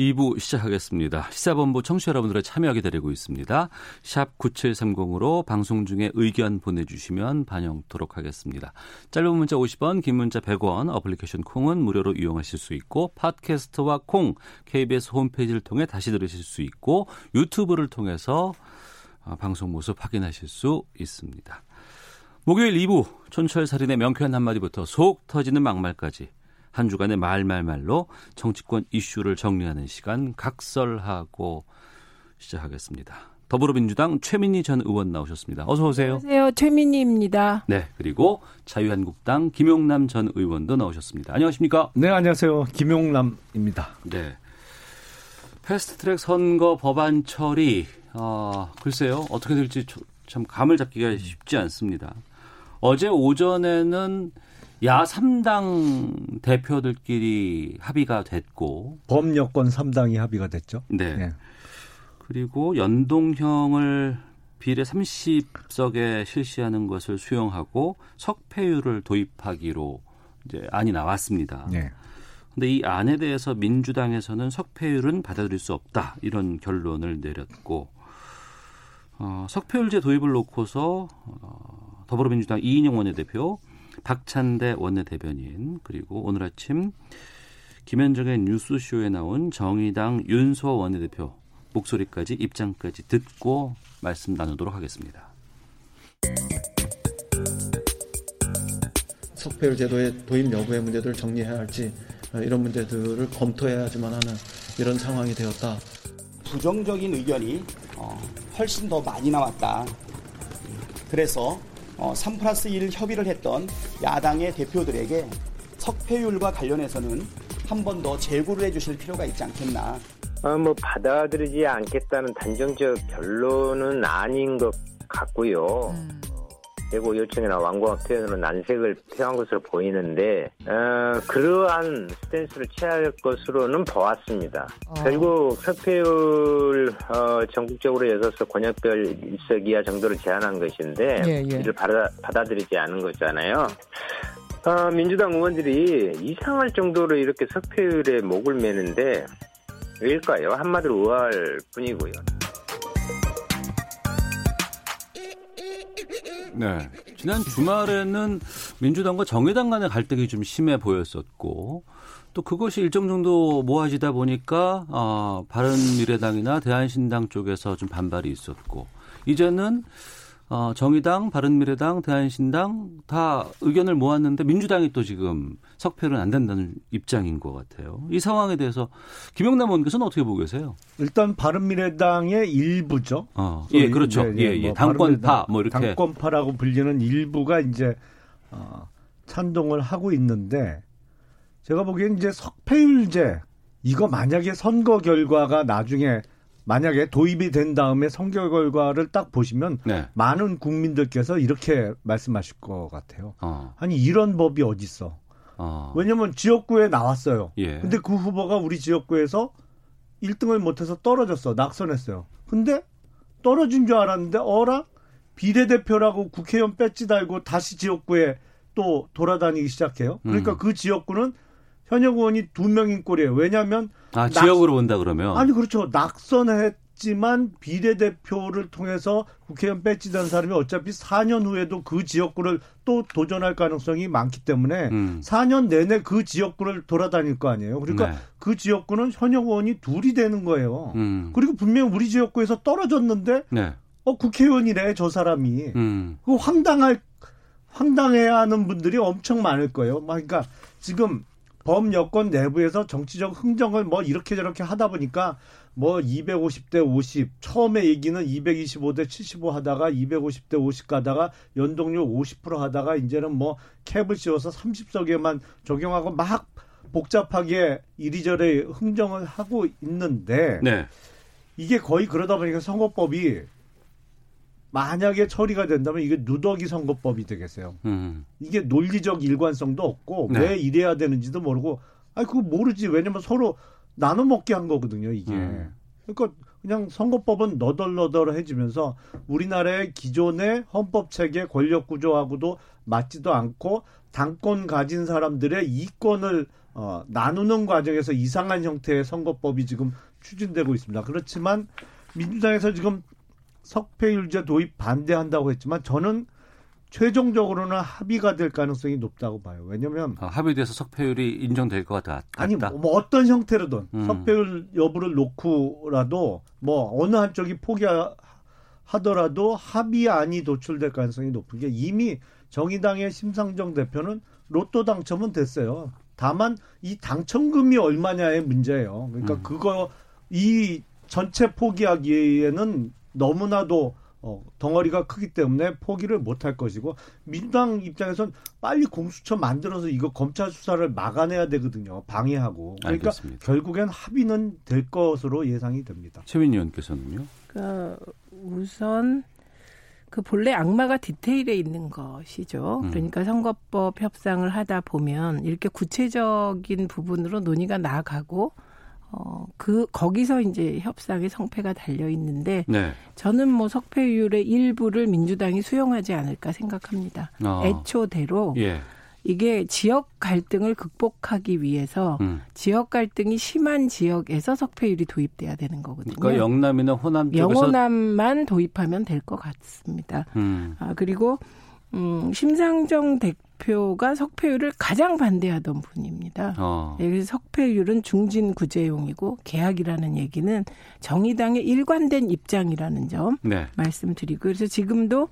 2부 시작하겠습니다. 시사본부 청취자 여러분들의 참여 기다리고 있습니다. 샵 9730으로 방송 중에 의견 보내주시면 반영토록 하겠습니다. 짧은 문자 50원, 긴 문자 100원, 어플리케이션 콩은 무료로 이용하실 수 있고 팟캐스트와 콩, KBS 홈페이지를 통해 다시 들으실 수 있고 유튜브를 통해서 어, 방송 모습 확인하실 수 있습니다. 목요일 2부 촌철살인의 명쾌한 한마디부터 속 터지는 막말까지 한 주간의 말말말로 정치권 이슈를 정리하는 시간 각설하고 시작하겠습니다. 더불어민주당 최민희 전 의원 나오셨습니다. 어서 오세요. 안녕하세요. 최민희입니다. 네, 그리고 자유한국당 김용남 전 의원도 나오셨습니다. 안녕하십니까? 네 안녕하세요. 김용남입니다. 네. 패스트트랙 선거 법안 처리 어, 글쎄요 어떻게 될지 참 감을 잡기가 쉽지 않습니다. 어제 오전에는 야 3당 대표들끼리 합의가 됐고 범여권 3당이 합의가 됐죠. 네. 네. 그리고 연동형을 비례 30석에 실시하는 것을 수용하고 석패율을 도입하기로 이제 안이 나왔습니다. 네. 근데 이 안에 대해서 민주당에서는 석패율은 받아들일 수 없다 이런 결론을 내렸고 어, 석패율제 도입을 놓고서 어, 더불어민주당 이인영 원내대표, 박찬대 원내대변인 그리고 오늘 아침 김현정의 뉴스쇼에 나온 정의당 윤소 원내대표 목소리까지 입장까지 듣고 말씀 나누도록 하겠습니다. 석패율 제도의 도입 여부의 문제들을 정리해야 할지 어, 이런 문제들을 검토해야지만 하는 이런 상황이 되었다. 부정적인 의견이 어, 훨씬 더 많이 나왔다. 그래서 어, 3 플러스 1 협의를 했던 야당의 대표들에게 석패율과 관련해서는 한 번 더 재고를 해주실 필요가 있지 않겠나. 아, 뭐 받아들이지 않겠다는 단정적 결론은 아닌 것 같고요. 대구 요청이나 완공학 표현으로 난색을 표한 것으로 보이는데 어, 그러한 스탠스를 취할 것으로는 보았습니다. 결국 석패율 어, 전국적으로 여섯서 권역별 일석 이하 정도를 제한한 것인데 예, 예. 이를 받아, 받아들이지 않은 거잖아요. 어, 민주당 의원들이 이상할 정도로 이렇게 석패율에 목을 매는데 왜일까요? 한마디로 의아할 뿐이고요. 네. 지난 주말에는 민주당과 정의당 간의 갈등이 좀 심해 보였었고 또 그것이 일정 정도 모아지다 보니까 어, 바른미래당이나 대한신당 쪽에서 좀 반발이 있었고 이제는 어, 정의당, 바른미래당, 대한신당 다 의견을 모았는데 민주당이 또 지금 석패는 안 된다는 입장인 것 같아요. 이 상황에 대해서 김영남 의원께서는 어떻게 보고 계세요? 일단 바른미래당의 일부죠. 어, 예, 그렇죠. 이제 예, 예. 뭐 당권파 뭐 이렇게 당권파라고 불리는 일부가 이제 어, 찬동을 하고 있는데 제가 보기엔 이제 석패율제 이거 만약에 선거 결과가 나중에 만약에 도입이 된 다음에 선거 결과를 딱 보시면 네. 많은 국민들께서 이렇게 말씀하실 것 같아요. 어, 아니 이런 법이 어딨어? 어. 왜냐면 지역구에 나왔어요. 예. 근데 그 후보가 우리 지역구에서 1등을 못해서 떨어졌어. 낙선했어요. 근데 떨어진 줄 알았는데 어라? 비례대표라고 국회의원 배지 달고 다시 지역구에 또 돌아다니기 시작해요. 그러니까 음. 그 지역구는 현역 의원이 두 명인 꼴이에요. 왜냐하면 아, 낙- 지역으로 본다 그러면 아니 그렇죠. 낙선했지만 비례대표를 통해서 국회의원 배지된 사람이 어차피 4년 후에도 그 지역구를 또 도전할 가능성이 많기 때문에 음. 4년 내내 그 지역구를 돌아다닐 거 아니에요. 그러니까 네. 그 지역구는 현역 의원이 둘이 되는 거예요. 음. 그리고 분명 우리 지역구에서 떨어졌는데 네. 어 국회의원이래 저 사람이. 음. 그 황당할 황당해야 하는 분들이 엄청 많을 거예요. 막 그러니까 지금 범 여권 내부에서 정치적 흥정을 뭐 이렇게 저렇게 하다 보니까 뭐 250대 50 처음에 얘기는 225대 75 하다가 250대 50 가다가 연동률 50% 하다가 이제는 뭐 캡을 씌워서 30석에만 적용하고 막 복잡하게 이리저리 흥정을 하고 있는데 네. 이게 거의 그러다 보니까 선거법이 만약에 처리가 된다면 이게 누더기 선거법이 되겠어요. 음. 이게 논리적 일관성도 없고 네. 왜 이래야 되는지도 모르고 아니 그거 모르지 왜냐면 서로 나눠 먹게 한 거거든요 이게 음. 그러니까 그냥 선거법은 너덜너덜해지면서 우리나라의 기존의 헌법 체계 권력 구조하고도 맞지도 않고 당권 가진 사람들의 이권을 어, 나누는 과정에서 이상한 형태의 선거법이 지금 추진되고 있습니다. 그렇지만 민주당에서 지금 석패율제 도입 반대한다고 했지만 저는 최종적으로는 합의가 될 가능성이 높다고 봐요. 왜냐하면 아, 합의돼서 석패율이 인정될 것 같다. 아니. 뭐, 뭐 어떤 형태로든 음. 석패율 여부를 놓고라도 뭐 어느 한쪽이 포기하더라도 합의안이 도출될 가능성이 높은 게 이미 정의당의 심상정 대표는 로또 당첨은 됐어요. 다만 이 당첨금이 얼마냐의 문제예요. 그러니까 음. 그거 이 전체 포기하기에는 너무나도 어, 덩어리가 크기 때문에 포기를 못할 것이고 민주당 입장에선 빨리 공수처 만들어서 이거 검찰 수사를 막아내야 되거든요. 방해하고. 그러니까 알겠습니다. 결국엔 합의는 될 것으로 예상이 됩니다. 최민희 의원께서는요. 그 우선 그 본래 악마가 디테일에 있는 것이죠. 음. 그러니까 선거법 협상을 하다 보면 이렇게 구체적인 부분으로 논의가 나아가고 어, 그, 거기서 이제 협상의 성패가 달려 있는데, 네. 저는 뭐 석패율의 일부를 민주당이 수용하지 않을까 생각합니다. 어. 애초대로 예. 이게 지역 갈등을 극복하기 위해서 음. 지역 갈등이 심한 지역에서 석패율이 도입돼야 되는 거거든요. 그러니까 영남이나 호남 쪽에서 영호남만 도입하면 될 것 같습니다. 음. 아, 그리고 음, 심상정 대 표가 석패율을 가장 반대하던 분입니다. 어. 네, 그래서 석패율은 중진 구제용이고 계약이라는 얘기는 정의당의 일관된 입장이라는 점 네. 말씀드리고 그래서 지금도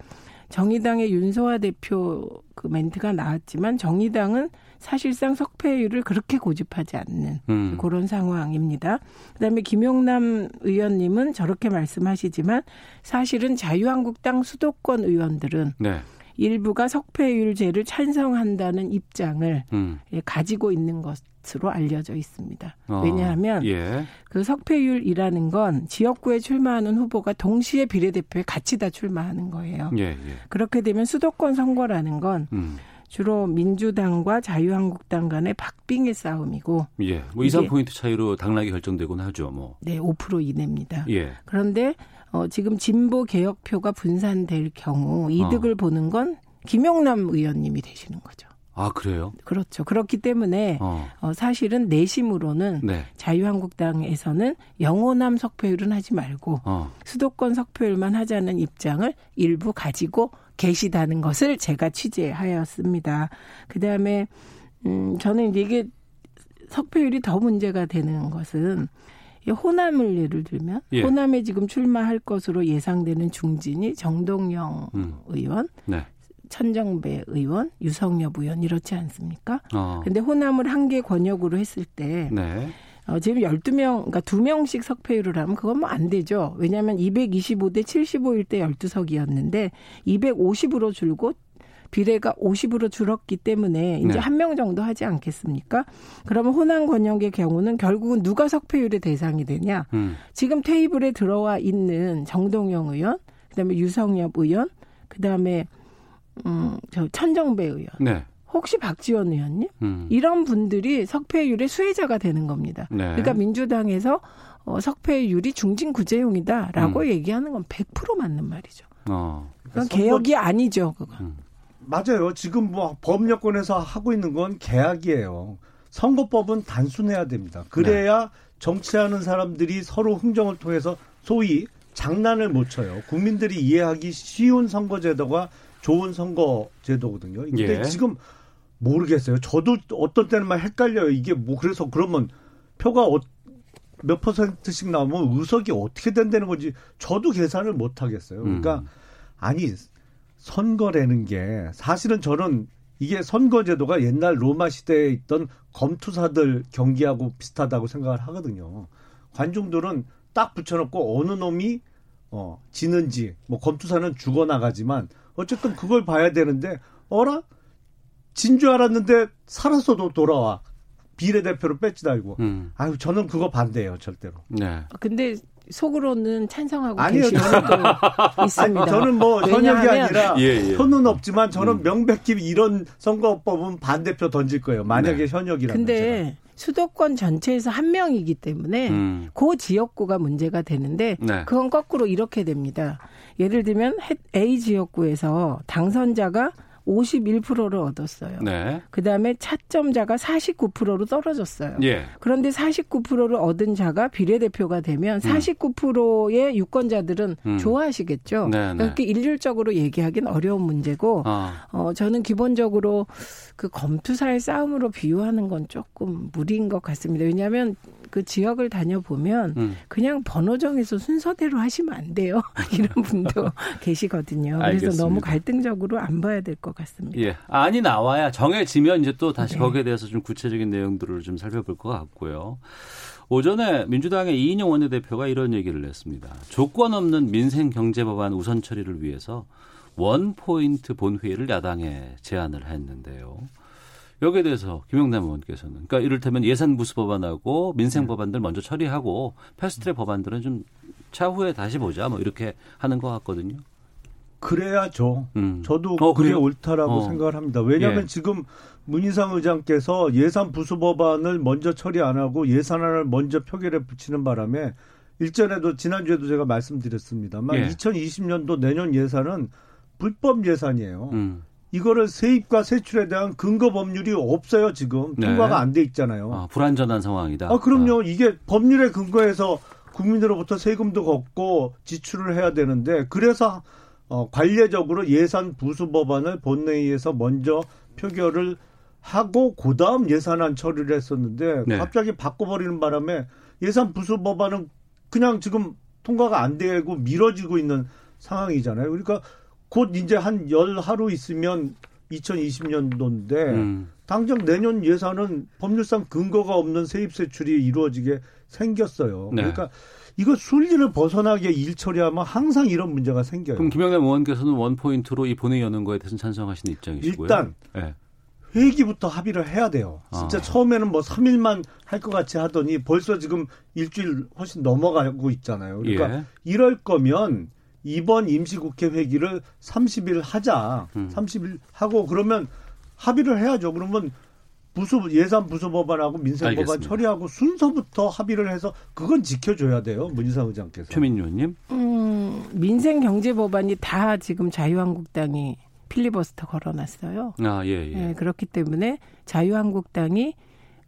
정의당의 윤소아 대표 그 멘트가 나왔지만 정의당은 사실상 석패율을 그렇게 고집하지 않는 음. 그런 상황입니다. 그다음에 김용남 의원님은 저렇게 말씀하시지만 사실은 자유한국당 수도권 의원들은 네. 일부가 석패율제를 찬성한다는 입장을 음. 예, 가지고 있는 것으로 알려져 있습니다. 어. 왜냐하면 예. 그 석패율이라는 건 지역구에 출마하는 후보가 동시에 비례대표에 같이 다 출마하는 거예요. 예, 예. 그렇게 되면 수도권 선거라는 건 음. 주로 민주당과 자유한국당 간의 박빙의 싸움이고 예. 뭐 2, 3 이게- 포인트 차이로 당락이 결정되곤 하죠, 뭐. 네, 5% 이내입니다. 예. 그런데 어, 지금 진보 개혁표가 분산될 경우 이득을 어. 보는 건 김용남 의원님이 되시는 거죠. 아, 그래요? 그렇죠. 그렇기 때문에 어. 어, 사실은 내심으로는 네. 자유한국당에서는 영호남 석패율은 하지 말고 어. 수도권 석패율만 하자는 입장을 일부 가지고 계시다는 것을 제가 취재하였습니다. 그 다음에 음 저는 이게 석패율이 더 문제가 되는 것은 이 호남을 예를 들면 예. 호남에 지금 출마할 것으로 예상되는 중진이 정동영 음. 의원, 네. 천정배 의원, 유성엽 의원 이렇지 않습니까? 어. 근데 호남을 한 개 권역으로 했을 때 네. 어, 지금 12명, 그러니까 2명씩 석패율을 하면 그건 뭐 안 되죠. 왜냐하면 225대 75일 때 12석이었는데 250으로 줄고 비례가 50으로 줄었기 때문에 이제 네. 한명 정도 하지 않겠습니까? 그러면 호남 권역의 경우는 결국은 누가 석패율의 대상이 되냐? 음. 지금 테이블에 들어와 있는 정동영 의원, 그다음에 유성엽 의원, 그다음에 음저 천정배 의원, 네. 혹시 박지원 의원님 음. 이런 분들이 석패율의 수혜자가 되는 겁니다. 네. 그러니까 민주당에서 어, 석패율이 중진 구제용이다라고 음. 얘기하는 건 100% 맞는 말이죠. 어. 그건 선거- 개혁이 아니죠, 그건. 맞아요. 지금 뭐 법여권에서 하고 있는 건 계약이에요. 선거법은 단순해야 됩니다. 그래야 정치하는 사람들이 서로 흥정을 통해서 소위 장난을 못 쳐요. 국민들이 이해하기 쉬운 선거제도가 좋은 선거제도거든요. 근데 예. 지금 모르겠어요. 저도 어떤 때는 막 헷갈려요. 이게 뭐 그래서 그러면 표가 어- 몇 퍼센트씩 나오면 의석이 어떻게 된다는 건지 저도 계산을 못 하겠어요. 그러니까 음. 아니 선거라는 게 사실은 저는 이게 선거제도가 옛날 로마 시대에 있던 검투사들 경기하고 비슷하다고 생각을 하거든요. 관중들은 딱 붙여놓고 어느 놈이 어 지는지 뭐 검투사는 죽어 나가지만 어쨌든 그걸 봐야 되는데 어라 진 줄 알았는데 살았어도 돌아와 비례대표로 뺏지 달고. 음. 아유 저는 그거 반대예요 절대로. 네. 근데 속으로는 찬성하고 아니요, 계신 분도 있습니다. 아니, 저는 뭐 현역이 아니라 예, 예. 표는 없지만 저는 음. 명백히 이런 선거법은 반대표 던질 거예요. 만약에 네. 현역이라면. 근데 수도권 전체에서 한 명이기 때문에 음. 그 지역구가 문제가 되는데 네. 그건 거꾸로 이렇게 됩니다. 예를 들면 A 지역구에서 당선자가 51%를 얻었어요. 네. 그다음에 차점자가 49%로 떨어졌어요. 예. 그런데 49%를 얻은 자가 비례대표가 되면 49%의 유권자들은 음. 좋아하시겠죠. 네, 네. 그렇게 일률적으로 얘기하기는 어려운 문제고 아. 어, 저는 기본적으로 그 검투사의 싸움으로 비유하는 건 조금 무리인 것 같습니다. 왜냐하면 그 지역을 다녀보면 음. 그냥 번호 정해서 순서대로 하시면 안 돼요. 이런 분도 계시거든요. 그래서 알겠습니다. 너무 갈등적으로 안 봐야 될 것 같습니다. 예. 안이 나와야 정해지면 이제 또 다시 네. 거기에 대해서 좀 구체적인 내용들을 좀 살펴볼 것 같고요. 오전에 민주당의 이인영 원내대표가 이런 얘기를 했습니다. 조건 없는 민생 경제 법안 우선 처리를 위해서 원 포인트 본회의를 야당에 제안을 했는데요. 여기에 대해서 김영남 의원께서는 그러니까 이를테면 예산 부수 법안하고 민생 법안들 먼저 처리하고 패스트트랙 법안들은 좀 차후에 다시 보자 뭐 이렇게 하는 것 같거든요. 그래야죠. 음. 저도 어, 그게 그래요? 옳다라고 어. 생각을 합니다. 왜냐하면 예. 지금 문희상 의장께서 예산 부수 법안을 먼저 처리 안 하고 예산안을 먼저 표결에 붙이는 바람에 일전에도 지난주에도 제가 말씀드렸습니다만 예. 2020년도 내년 예산은 불법 예산이에요. 음. 이거를 세입과 세출에 대한 근거 법률이 없어요 지금 네. 통과가 안돼 있잖아요. 아, 불안전한 상황이다. 아, 그럼요. 이게 법률에 근거해서 국민으로부터 세금도 걷고 지출을 해야 되는데 그래서 어, 관례적으로 예산 부수 법안을 본회의에서 먼저 표결을 하고 그다음 예산안 처리를 했었는데 네. 갑자기 바꿔버리는 바람에 예산 부수 법안은 그냥 지금 통과가 안 되고 미뤄지고 있는 상황이잖아요. 그러니까 곧 이제 한 열 하루 있으면 2020년도인데 음. 당장 내년 예산은 법률상 근거가 없는 세입 세출이 이루어지게 생겼어요. 네. 그러니까 이거 순리를 벗어나게 일 처리하면 항상 이런 문제가 생겨요. 그럼 김영남 의원께서는 원 포인트로 이 본회의 여는 거에 대해서는 찬성하시는 입장이시고요. 일단 예. 회기부터 합의를 해야 돼요. 진짜 아. 처음에는 뭐 3일만 할 것 같이 하더니 벌써 지금 일주일 훨씬 넘어가고 있잖아요. 그러니까 예. 이럴 거면 이번 임시국회 회기를 30일 하자. 음. 30일 하고 그러면 합의를 해야죠. 그러면 부수 예산 부수 법안하고 민생 법안 알겠습니다. 처리하고 순서부터 합의를 해서 그건 지켜줘야 돼요. 문희상 의장께서. 최민희 의원님. 음, 민생 경제 법안이 다 지금 자유한국당이 필리버스터 걸어놨어요. 아, 예, 예. 예, 그렇기 때문에 자유한국당이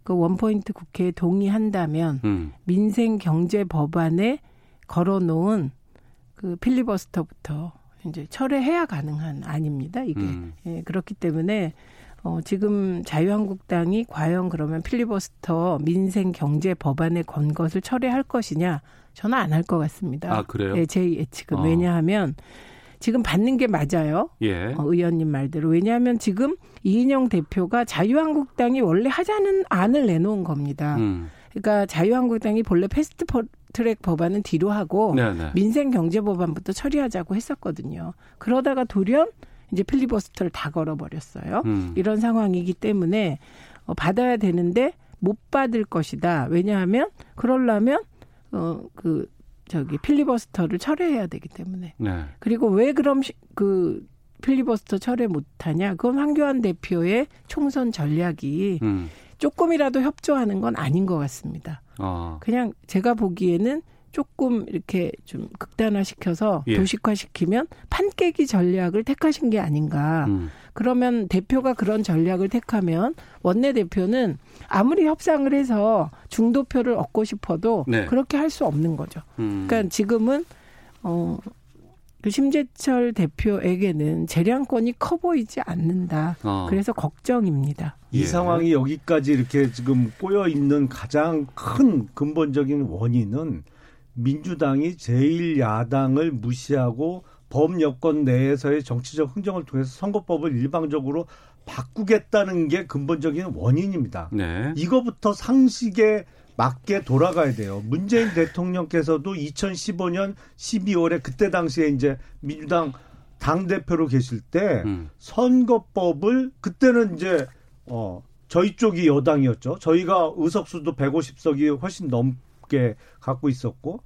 그 원포인트 국회에 동의한다면 음. 민생 경제 법안에 걸어놓은 그 필리버스터부터 이제 철회해야 가능한 안입니다. 이게 음. 예, 그렇기 때문에 어, 지금 자유한국당이 과연 그러면 필리버스터 민생 경제 법안에 건 것을 철회할 것이냐 저는 안 할 것 같습니다. 아, 그래요? 예, 제 예측은 어. 왜냐하면 지금 받는 게 맞아요. 예. 어, 의원님 말대로 왜냐하면 지금 이인영 대표가 자유한국당이 원래 하자는 안을 내놓은 겁니다. 음. 그러니까 자유한국당이 본래 패스트 퍼- 트랙 법안은 뒤로 하고 네, 네. 민생 경제 법안부터 처리하자고 했었거든요. 그러다가 돌연 이제 필리버스터를 다 걸어버렸어요. 음. 이런 상황이기 때문에 어, 받아야 되는데 못 받을 것이다. 왜냐하면 그러려면 어그 저기 필리버스터를 철회해야 되기 때문에. 네. 그리고 왜 그럼 시- 그 필리버스터 철회 못하냐? 그건 황교안 대표의 총선 전략이 음. 조금이라도 협조하는 건 아닌 것 같습니다. 아. 그냥 제가 보기에는 조금 이렇게 좀 극단화시켜서 예. 도식화시키면 판깨기 전략을 택하신 게 아닌가. 음. 그러면 대표가 그런 전략을 택하면 원내 대표는 아무리 협상을 해서 중도표를 얻고 싶어도 네. 그렇게 할 수 없는 거죠. 음. 그러니까 지금은 어. 그 심재철 대표에게는 재량권이 커 보이지 않는다. 어. 그래서 걱정입니다. 이 예. 상황이 여기까지 이렇게 지금 꼬여 있는 가장 큰 근본적인 원인은 민주당이 제1야당을 무시하고 범여권 내에서의 정치적 흥정을 통해서 선거법을 일방적으로 바꾸겠다는 게 근본적인 원인입니다. 네. 이거부터 상식에 맞게 돌아가야 돼요. 문재인 대통령께서도 2015년 12월에 그때 당시에 이제 민주당 당 대표로 계실 때 음. 선거법을 그때는 이제 어 저희 쪽이 여당이었죠. 저희가 의석수도 150석이 훨씬 넘게 갖고 있었고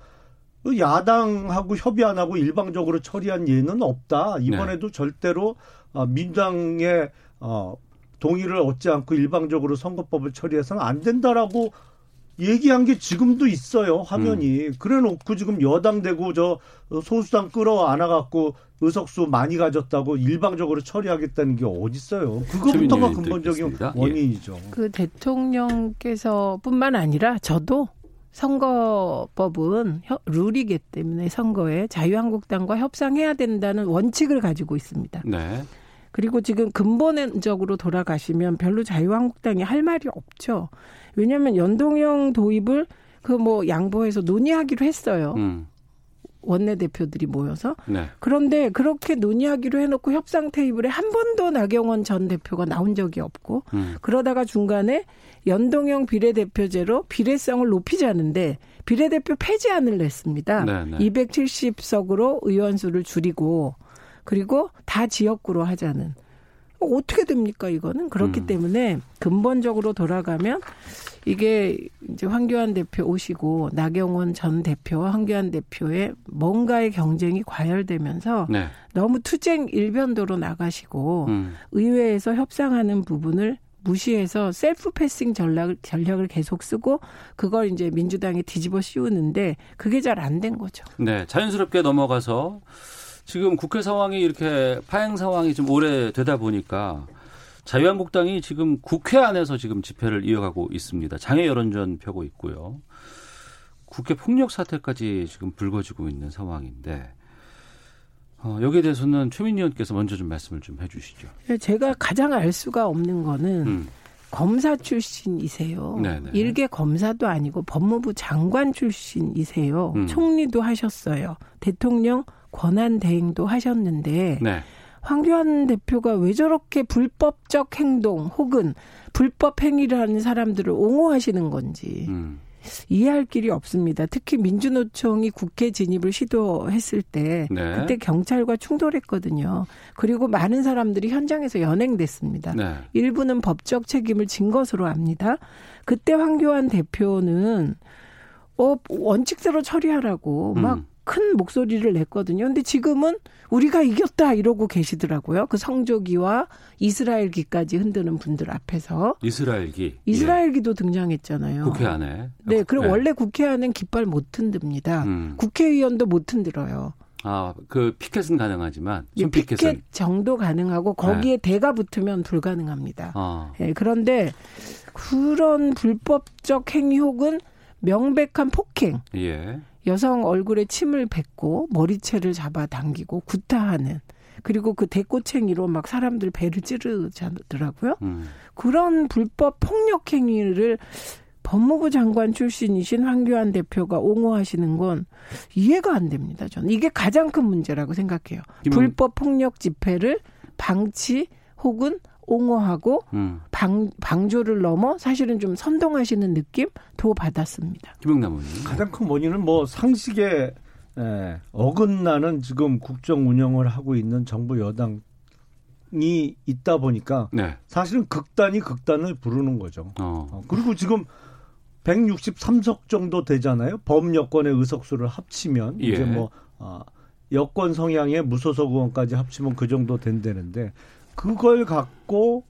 야당하고 협의 안 하고 일방적으로 처리한 예는 없다. 이번에도 네. 절대로 어, 민주당의 어, 동의를 얻지 않고 일방적으로 선거법을 처리해서는 안 된다라고 얘기한 게 지금도 있어요 화면이 음. 그래놓고 지금 여당 되고 저 소수당 끌어 안아갖고 의석수 많이 가졌다고 일방적으로 처리하겠다는 게 어딨어요 그거부터가 근본적인 예. 원인이죠 그 대통령께서뿐만 아니라 저도 선거법은 룰이기 때문에 선거에 자유한국당과 협상해야 된다는 원칙을 가지고 있습니다. 네. 그리고 지금 근본적으로 돌아가시면 별로 자유한국당이 할 말이 없죠. 왜냐하면 연동형 도입을 그 뭐 양보해서 논의하기로 했어요. 음. 원내 대표들이 모여서 네. 그런데 그렇게 논의하기로 해놓고 협상 테이블에 한 번도 나경원 전 대표가 나온 적이 없고 음. 그러다가 중간에 연동형 비례대표제로 비례성을 높이자는데 비례대표 폐지안을 냈습니다. 네, 네. 270석으로 의원수를 줄이고 그리고 다 지역구로 하자는 어떻게 됩니까 이거는 그렇기 음. 때문에 근본적으로 돌아가면 이게 이제 황교안 대표 오시고 나경원 전 대표와 황교안 대표의 뭔가의 경쟁이 과열되면서 네. 너무 투쟁 일변도로 나가시고 음. 의회에서 협상하는 부분을 무시해서 셀프 패싱 전략을, 전략을 계속 쓰고 그걸 이제 민주당에 뒤집어 씌우는데 그게 잘 안 된 거죠. 네, 자연스럽게 넘어가서 지금 국회 상황이 이렇게 파행 상황이 좀 오래 되다 보니까 자유한국당이 지금 국회 안에서 지금 집회를 이어가고 있습니다. 장애 여론전 펴고 있고요. 국회 폭력 사태까지 지금 불거지고 있는 상황인데 어, 여기에 대해서는 최민희 의원께서 먼저 좀 말씀을 좀 해주시죠. 네, 제가 가장 알 수가 없는 거는 음. 검사 출신이세요. 네네. 일개 검사도 아니고 법무부 장관 출신이세요. 음. 총리도 하셨어요. 대통령 권한 대행도 하셨는데 네. 황교안 대표가 왜 저렇게 불법적 행동 혹은 불법 행위를 하는 사람들을 옹호하시는 건지 음. 이해할 길이 없습니다. 특히 민주노총이 국회 진입을 시도했을 때 네. 그때 경찰과 충돌했거든요. 그리고 많은 사람들이 현장에서 연행됐습니다. 네. 일부는 법적 책임을 진 것으로 압니다. 그때 황교안 대표는 어 원칙대로 처리하라고 막 음. 큰 목소리를 냈거든요. 근데 지금은 우리가 이겼다 이러고 계시더라고요. 그 성조기와 이스라엘기까지 흔드는 분들 앞에서 이스라엘기 이스라엘기도 예. 등장했잖아요. 국회 안에. 네, 그리고 네. 원래 국회 안엔 깃발 못 흔듭니다. 음. 국회의원도 못 흔들어요. 아, 그 피켓은 가능하지만 예, 피켓 정도 가능하고 거기에 네. 대가 붙으면 불가능합니다. 아. 예, 그런데 그런 불법적 행위 혹은 명백한 폭행. 예. 여성 얼굴에 침을 뱉고 머리채를 잡아당기고 구타하는 그리고 그 대꼬챙이로 막 사람들 배를 찌르더라고요. 음. 그런 불법 폭력 행위를 법무부 장관 출신이신 황교안 대표가 옹호하시는 건 이해가 안 됩니다. 저는 이게 가장 큰 문제라고 생각해요. 불법 폭력 집회를 방치 혹은 옹호하고 음. 방, 방조를 넘어 사실은 좀 선동하시는 느낌 도 받았습니다. 김영남 의원님. 가장 큰 원인은 뭐 상식에 에, 어긋나는 지금 국정 운영을 하고 있는 정부 여당 이 있다 보니까 네. 사실은 극단이 극단을 부르는 거죠. 어. 어, 그리고 지금 163석 정도 되잖아요. 범여권의 의석수를 합치면 예. 이제 뭐 어, 여권 성향의 무소속 의원까지 합치면 그 정도 된다는데 그걸 갖고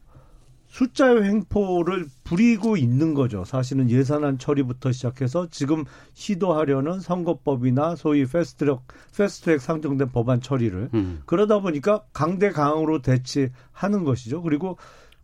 숫자의 횡포를 부리고 있는 거죠. 사실은 예산안 처리부터 시작해서 지금 시도하려는 선거법이나 소위 패스트트랙, 패스트트랙 상정된 법안 처리를 음. 그러다 보니까 강대 강으로 대치하는 것이죠. 그리고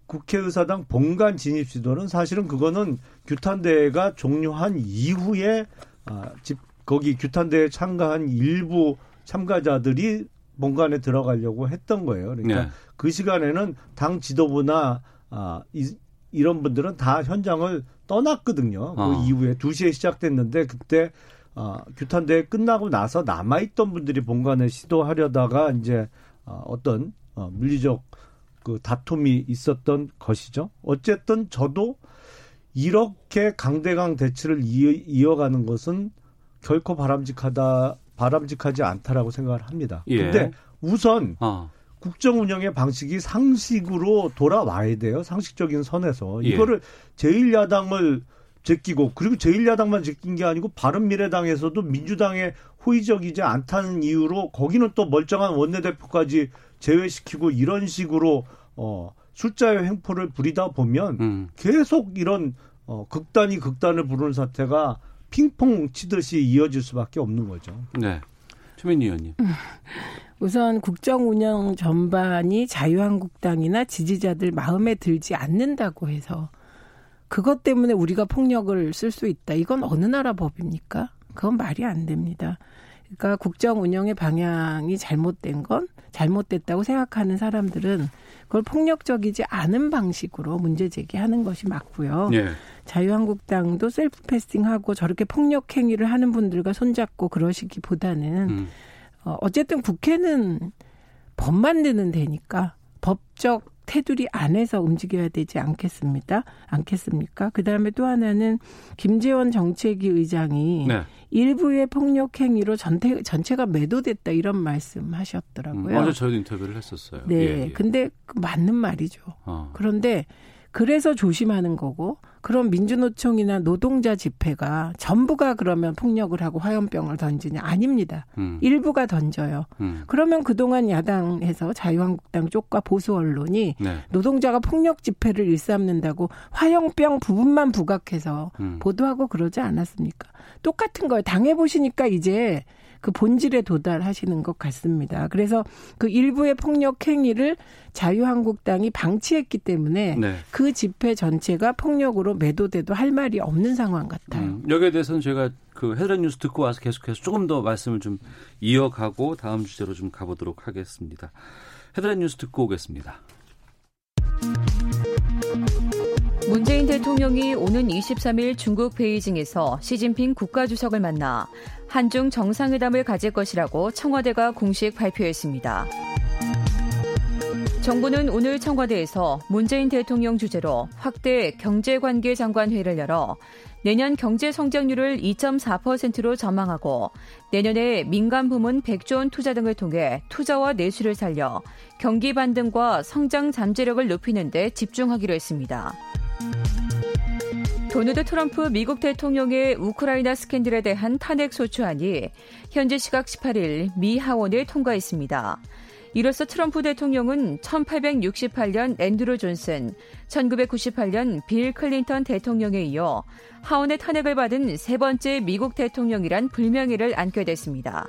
국회의사당 본관 진입 시도는 사실은 그거는 규탄대회가 종료한 이후에 아, 집 거기 규탄대회 참가한 일부 참가자들이 본관에 들어가려고 했던 거예요. 그러니까 네. 그 시간에는 당 지도부나 아, 이, 이런 분들은 다 현장을 떠났거든요. 그 어. 그 이후에 2시에 시작됐는데 그때 아, 규탄대회 끝나고 나서 남아있던 분들이 본관에 시도하려다가 이제 아, 어떤 어, 물리적 그 다툼이 있었던 것이죠. 어쨌든 저도 이렇게 강대강 대치를 이어, 가는 것은 결코 바람직하다 바람직하지 않다라고 생각을 합니다. 예. 근데 우선 어. 국정 운영의 방식이 상식으로 돌아와야 돼요. 상식적인 선에서. 예. 이거를 제1야당을 제끼고 그리고 제1야당만 제낀 게 아니고 바른미래당에서도 민주당에 호의적이지 않다는 이유로 거기는 또 멀쩡한 원내대표까지 제외시키고 이런 식으로 어 숫자의 횡포를 부리다 보면 음. 계속 이런 어 극단이 극단을 부르는 사태가 핑퐁 치듯이 이어질 수밖에 없는 거죠. 네. 최민희 의원님. 우선 국정 운영 전반이 자유한국당이나 지지자들 마음에 들지 않는다고 해서 그것 때문에 우리가 폭력을 쓸 수 있다. 이건 어느 나라 법입니까? 그건 말이 안 됩니다. 그러니까 국정 운영의 방향이 잘못된 건 잘못됐다고 생각하는 사람들은 그걸 폭력적이지 않은 방식으로 문제 제기하는 것이 맞고요. 예. 자유한국당도 셀프 패스팅하고 저렇게 폭력 행위를 하는 분들과 손잡고 그러시기보다는 음. 어, 어쨌든 국회는 법 만드는 데니까 법적 테두리 안에서 움직여야 되지 않겠습니다. 않겠습니까? 그 다음에 또 하나는 김재원 정책위 의장이 네. 일부의 폭력 행위로 전체, 전체가 매도됐다 이런 말씀 음, 하셨더라고요. 어제 저희도 인터뷰를 했었어요. 네. 예, 예. 근데 그 맞는 말이죠. 어. 그런데 그래서 조심하는 거고 그럼 민주노총이나 노동자 집회가 전부가 그러면 폭력을 하고 화염병을 던지냐 아닙니다. 음. 일부가 던져요. 음. 그러면 그동안 야당에서 자유한국당 쪽과 보수 언론이 네. 노동자가 폭력 집회를 일삼는다고 화염병 부분만 부각해서 음. 보도하고 그러지 않았습니까? 똑같은 거예요. 당해 보시니까 이제 그 본질에 도달하시는 것 같습니다. 그래서 그 일부의 폭력 행위를 자유한국당이 방치했기 때문에 네. 그 집회 전체가 폭력으로 매도돼도 할 말이 없는 상황 같아요. 음, 여기에 대해서는 제가 그 헤드라인 뉴스 듣고 와서 계속해서 조금 더 말씀을 좀 이어가고 다음 주제로 좀 가보도록 하겠습니다. 헤드라인 뉴스 듣고 오겠습니다. 문재인 대통령이 오는 23일 중국 베이징에서 시진핑 국가주석을 만나 한중 정상회담을 가질 것이라고 청와대가 공식 발표했습니다. 정부는 오늘 청와대에서 문재인 대통령 주재로 확대 경제관계 장관회를 열어 내년 경제 성장률을 2.4%로 전망하고 내년에 민간 부문 100조 원 투자 등을 통해 투자와 내수를 살려 경기 반등과 성장 잠재력을 높이는 데 집중하기로 했습니다. 도널드 트럼프 미국 대통령의 우크라이나 스캔들에 대한 탄핵 소추안이 현재 시각 18일 미 하원을 통과했습니다. 이로써 트럼프 대통령은 1868년 앤드루 존슨, 1998년 빌 클린턴 대통령에 이어 하원의 탄핵을 받은 세 번째 미국 대통령이란 불명예를 안게 됐습니다.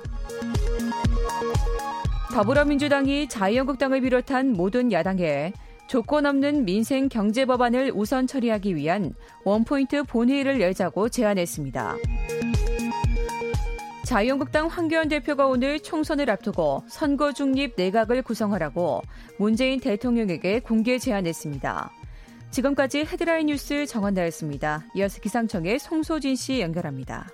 더불어민주당이 자유한국당을 비롯한 모든 야당에 조건 없는 민생 경제 법안을 우선 처리하기 위한 원포인트 본회의를 열자고 제안했습니다. 자유한국당 황교안 대표가 오늘 총선을 앞두고 선거 중립 내각을 구성하라고 문재인 대통령에게 공개 제안했습니다. 지금까지 헤드라인 뉴스 정한나였습니다. 이어서 기상청의 송소진 씨 연결합니다.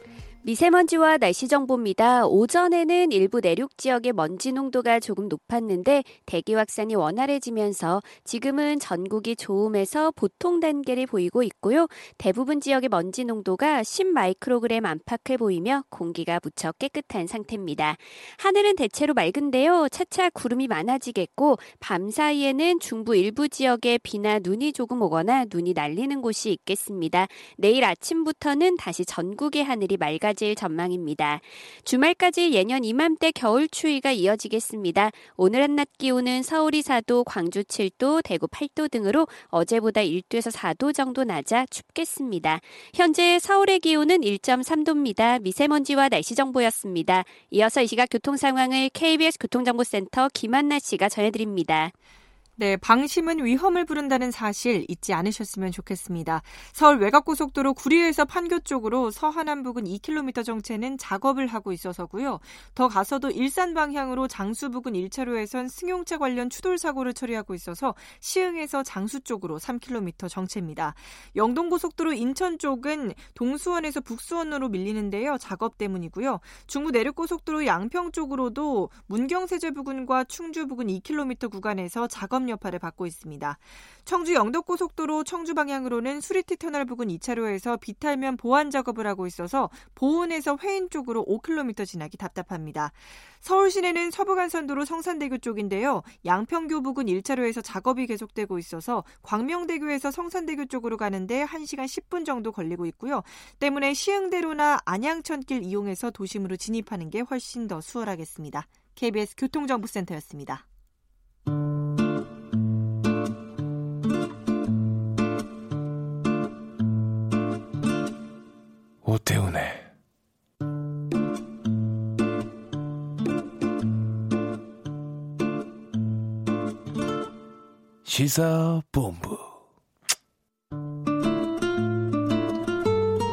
미세먼지와 날씨 정보입니다. 오전에는 일부 내륙 지역의 먼지 농도가 조금 높았는데 대기 확산이 원활해지면서 지금은 전국이 좋음에서 보통 단계를 보이고 있고요. 대부분 지역의 먼지 농도가 10 마이크로그램 안팎을 보이며 공기가 무척 깨끗한 상태입니다. 하늘은 대체로 맑은데요. 차차 구름이 많아지겠고 밤 사이에는 중부 일부 지역에 비나 눈이 조금 오거나 눈이 날리는 곳이 있겠습니다. 내일 아침부터는 다시 전국의 하늘이 맑아 질 전망입니다. 주말까지 예년 이맘때 겨울 추위가 이어지겠습니다. 오늘 한낮 기온은 서울이 4도, 광주 7도, 대구 8도 등으로 어제보다 1도에서 4도 정도 낮아 춥겠습니다. 현재 서울의 기온은 1.3도입니다. 미세먼지와 날씨 정보였습니다. 이어서 이 시각 교통 상황을 KBS 교통정보센터 김한나 씨가 전해드립니다. 네, 방심은 위험을 부른다는 사실 잊지 않으셨으면 좋겠습니다. 서울 외곽고속도로 구리에서 판교 쪽으로 서하남 부근 2km 정체는 작업을 하고 있어서고요. 더 가서도 일산 방향으로 장수 부근 1차로에선 승용차 관련 추돌 사고를 처리하고 있어서 시흥에서 장수 쪽으로 3km 정체입니다. 영동고속도로 인천 쪽은 동수원에서 북수원으로 밀리는데요. 작업 때문이고요. 중부 내륙고속도로 양평 쪽으로도 문경세제 부근과 충주 부근 2km 구간에서 작업 여파를 받고 있습니다. 청주 영덕고속도로 청주 방향으로는 수리티 터널 부근 2차로에서 비탈면 보완 작업을 하고 있어서 보은에서 회인 쪽으로 5km 지나기 답답합니다. 서울 시내는 서부간선도로 성산대교 쪽인데요. 양평교 부근 1차로에서 작업이 계속되고 있어서 광명대교에서 성산대교 쪽으로 가는데 1시간 10분 정도 걸리고 있고요. 때문에 시흥대로나 안양천길 이용해서 도심으로 진입하는 게 훨씬 더 수월하겠습니다. KBS 교통정보센터였습니다. 오태훈의 시사본부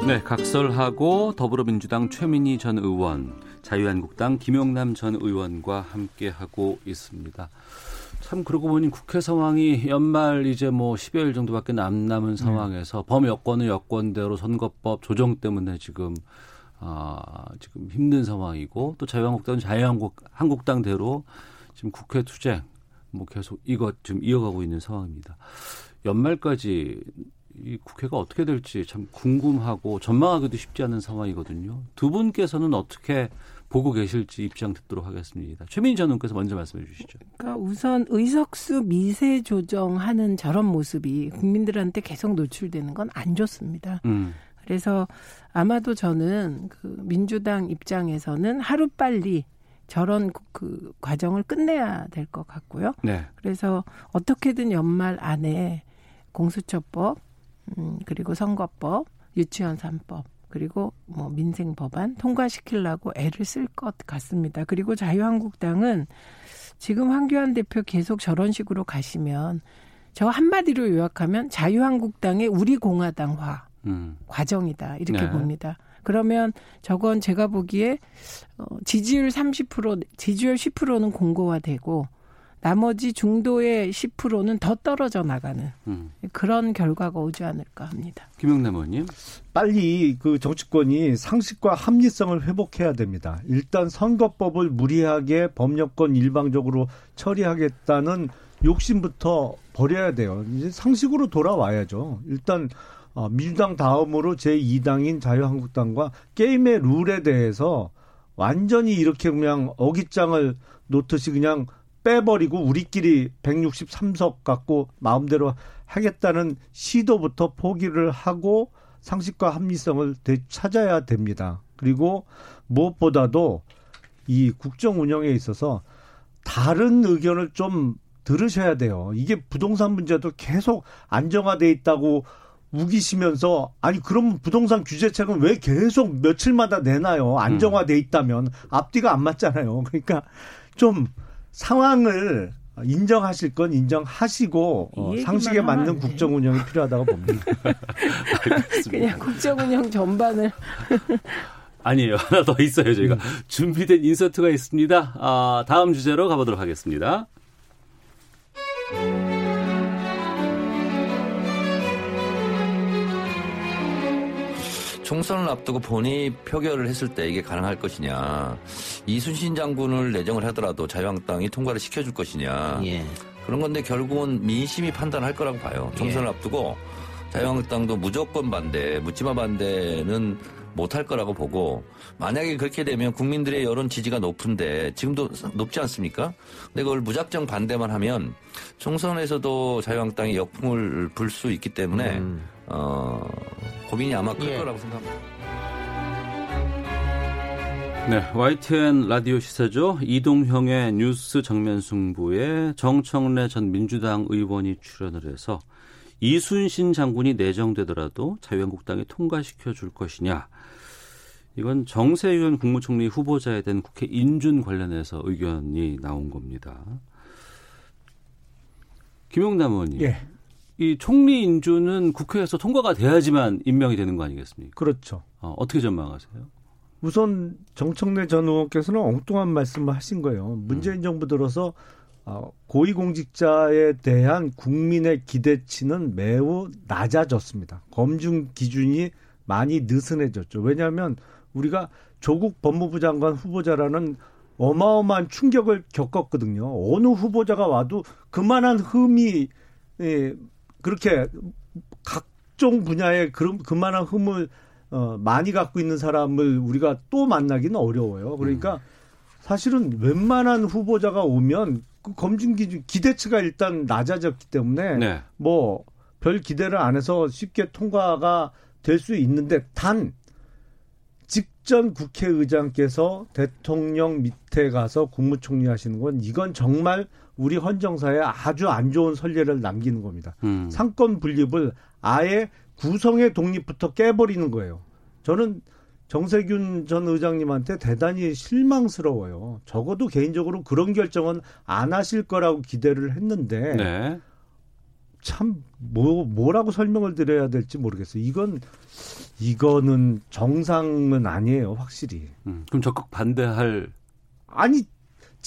네, 각설하고 더불어민주당 최민희 전 의원, 자유한국당 김용남 전 의원과 함께 하고 있습니다. 참 그러고 보니 국회 상황이 연말 이제 뭐 10여일 정도밖에 안 남은 상황에서 네. 범여권은 여권대로 선거법 조정 때문에 지금 아, 지금 힘든 상황이고 또 자유한국당은 자유한국당대로 지금 국회 투쟁 뭐 계속 이것 좀 이어가고 있는 상황입니다. 연말까지 이 국회가 어떻게 될지 참 궁금하고 전망하기도 쉽지 않은 상황이거든요. 두 분께서는 어떻게 보고 계실지 입장 듣도록 하겠습니다. 최민희 전 의원께서 먼저 말씀해 주시죠. 그러니까 우선 의석수 미세 조정하는 저런 모습이 국민들한테 계속 노출되는 건 안 좋습니다. 음. 그래서 아마도 저는 그 민주당 입장에서는 하루 빨리 저런 그 과정을 끝내야 될 것 같고요. 네. 그래서 어떻게든 연말 안에 공수처법, 음, 그리고 선거법, 유치원 3법, 그리고 뭐 민생 법안 통과시키려고 애를 쓸 것 같습니다. 그리고 자유한국당은 지금 황교안 대표 계속 저런 식으로 가시면 저 한마디로 요약하면 자유한국당의 우리 공화당화 음. 과정이다 이렇게 네. 봅니다. 그러면 저건 제가 보기에 어, 지지율 30% 지지율 10%는 공고화되고 나머지 중도의 10%는 더 떨어져 나가는 음. 그런 결과가 오지 않을까 합니다. 김영남 의원님. 빨리 그 정치권이 상식과 합리성을 회복해야 됩니다. 일단 선거법을 무리하게 법령권 일방적으로 처리하겠다는 욕심부터 버려야 돼요. 이제 상식으로 돌아와야죠. 일단 어, 민주당 다음으로 제2당인 자유한국당과 게임의 룰에 대해서 완전히 이렇게 그냥 어깃장을 놓듯이 그냥 빼버리고 우리끼리 163석 갖고 마음대로 하겠다는 시도부터 포기를 하고 상식과 합리성을 되찾아야 됩니다. 그리고 무엇보다도 이 국정 운영에 있어서 다른 의견을 좀 들으셔야 돼요. 이게 부동산 문제도 계속 안정화돼 있다고 우기시면서 아니 그럼 부동산 규제책은 왜 계속 며칠마다 내나요? 안정화돼 있다면 앞뒤가 안 맞잖아요. 그러니까 좀 상황을 인정하실 건 인정하시고 어, 상식에 맞는 국정 운영이 필요하다고 봅니다. 그냥 국정 운영 전반을 아니에요. 하나 더 있어요. 저희가 음. 준비된 인서트가 있습니다. 아, 다음 주제로 가보도록 하겠습니다. 총선을 앞두고 본인이 표결을 했을 때 이게 가능할 것이냐. 이순신 장군을 내정을 하더라도 자유한국당이 통과를 시켜줄 것이냐. 예. 그런 건데 결국은 민심이 판단할 거라고 봐요. 총선을 예. 앞두고 자유한국당도 무조건 반대, 묻지마 반대는 못할 거라고 보고 만약에 그렇게 되면 국민들의 여론 지지가 높은데 지금도 높지 않습니까? 근데 그걸 무작정 반대만 하면 총선에서도 자유한국당이 역풍을 불 수 있기 때문에 음. 어, 고민이 아마 클 예. 거라고 생각합니다. 네, YTN 라디오 시사죠. 이동형의 뉴스 정면 승부에 정청래 전 민주당 의원이 출연을 해서 이순신 장군이 내정되더라도 자유한국당이 통과시켜 줄 것이냐. 이건 정세윤 국무총리 후보자에 대한 국회 인준 관련해서 의견이 나온 겁니다. 김용남 의원님. 예. 이 총리 인준은 국회에서 통과가 돼야지만 임명이 되는 거 아니겠습니까? 그렇죠. 어, 떻게 전망하세요? 우선 정청래 전 의원께서는 엉뚱한 말씀을 하신 거예요. 문재인 음. 정부 들어서 어, 고위공직자에 대한 국민의 기대치는 매우 낮아졌습니다. 검증 기준이 많이 느슨해졌죠. 왜냐하면 우리가 조국 법무부 장관 후보자라는 어마어마한 충격을 겪었거든요. 어느 후보자가 와도 그만한 흠이 예, 그렇게 각종 분야에 그, 그만한 흠을 어, 많이 갖고 있는 사람을 우리가 또 만나기는 어려워요. 그러니까 사실은 웬만한 후보자가 오면 그 검증 기준 기대치가 일단 낮아졌기 때문에 네. 뭐별 기대를 안 해서 쉽게 통과가 될 수 있는데 단 직전 국회의장께서 대통령 밑에 가서 국무총리 하시는 건 이건 정말 우리 헌정사에 아주 안 좋은 선례를 남기는 겁니다. 음. 상권 분립을 아예 구성의 독립부터 깨버리는 거예요. 저는 정세균 전 의장님한테 대단히 실망스러워요. 적어도 개인적으로 그런 결정은 안 하실 거라고 기대를 했는데 네. 참 뭐, 뭐라고 설명을 드려야 될지 모르겠어요. 이건 이거는 정상은 아니에요, 확실히. 음, 그럼 적극 반대할 아니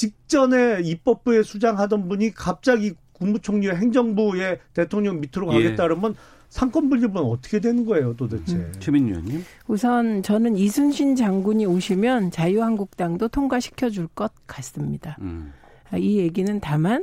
직전에 입법부에 수장하던 분이 갑자기 국무총리와 행정부의 대통령 밑으로 예. 가겠다 그러면 상권 분립은 어떻게 되는 거예요, 도대체? 음. 최민희 의원님. 우선 저는 이순신 장군이 오시면 자유한국당도 통과시켜 줄 것 같습니다. 음. 이 얘기는 다만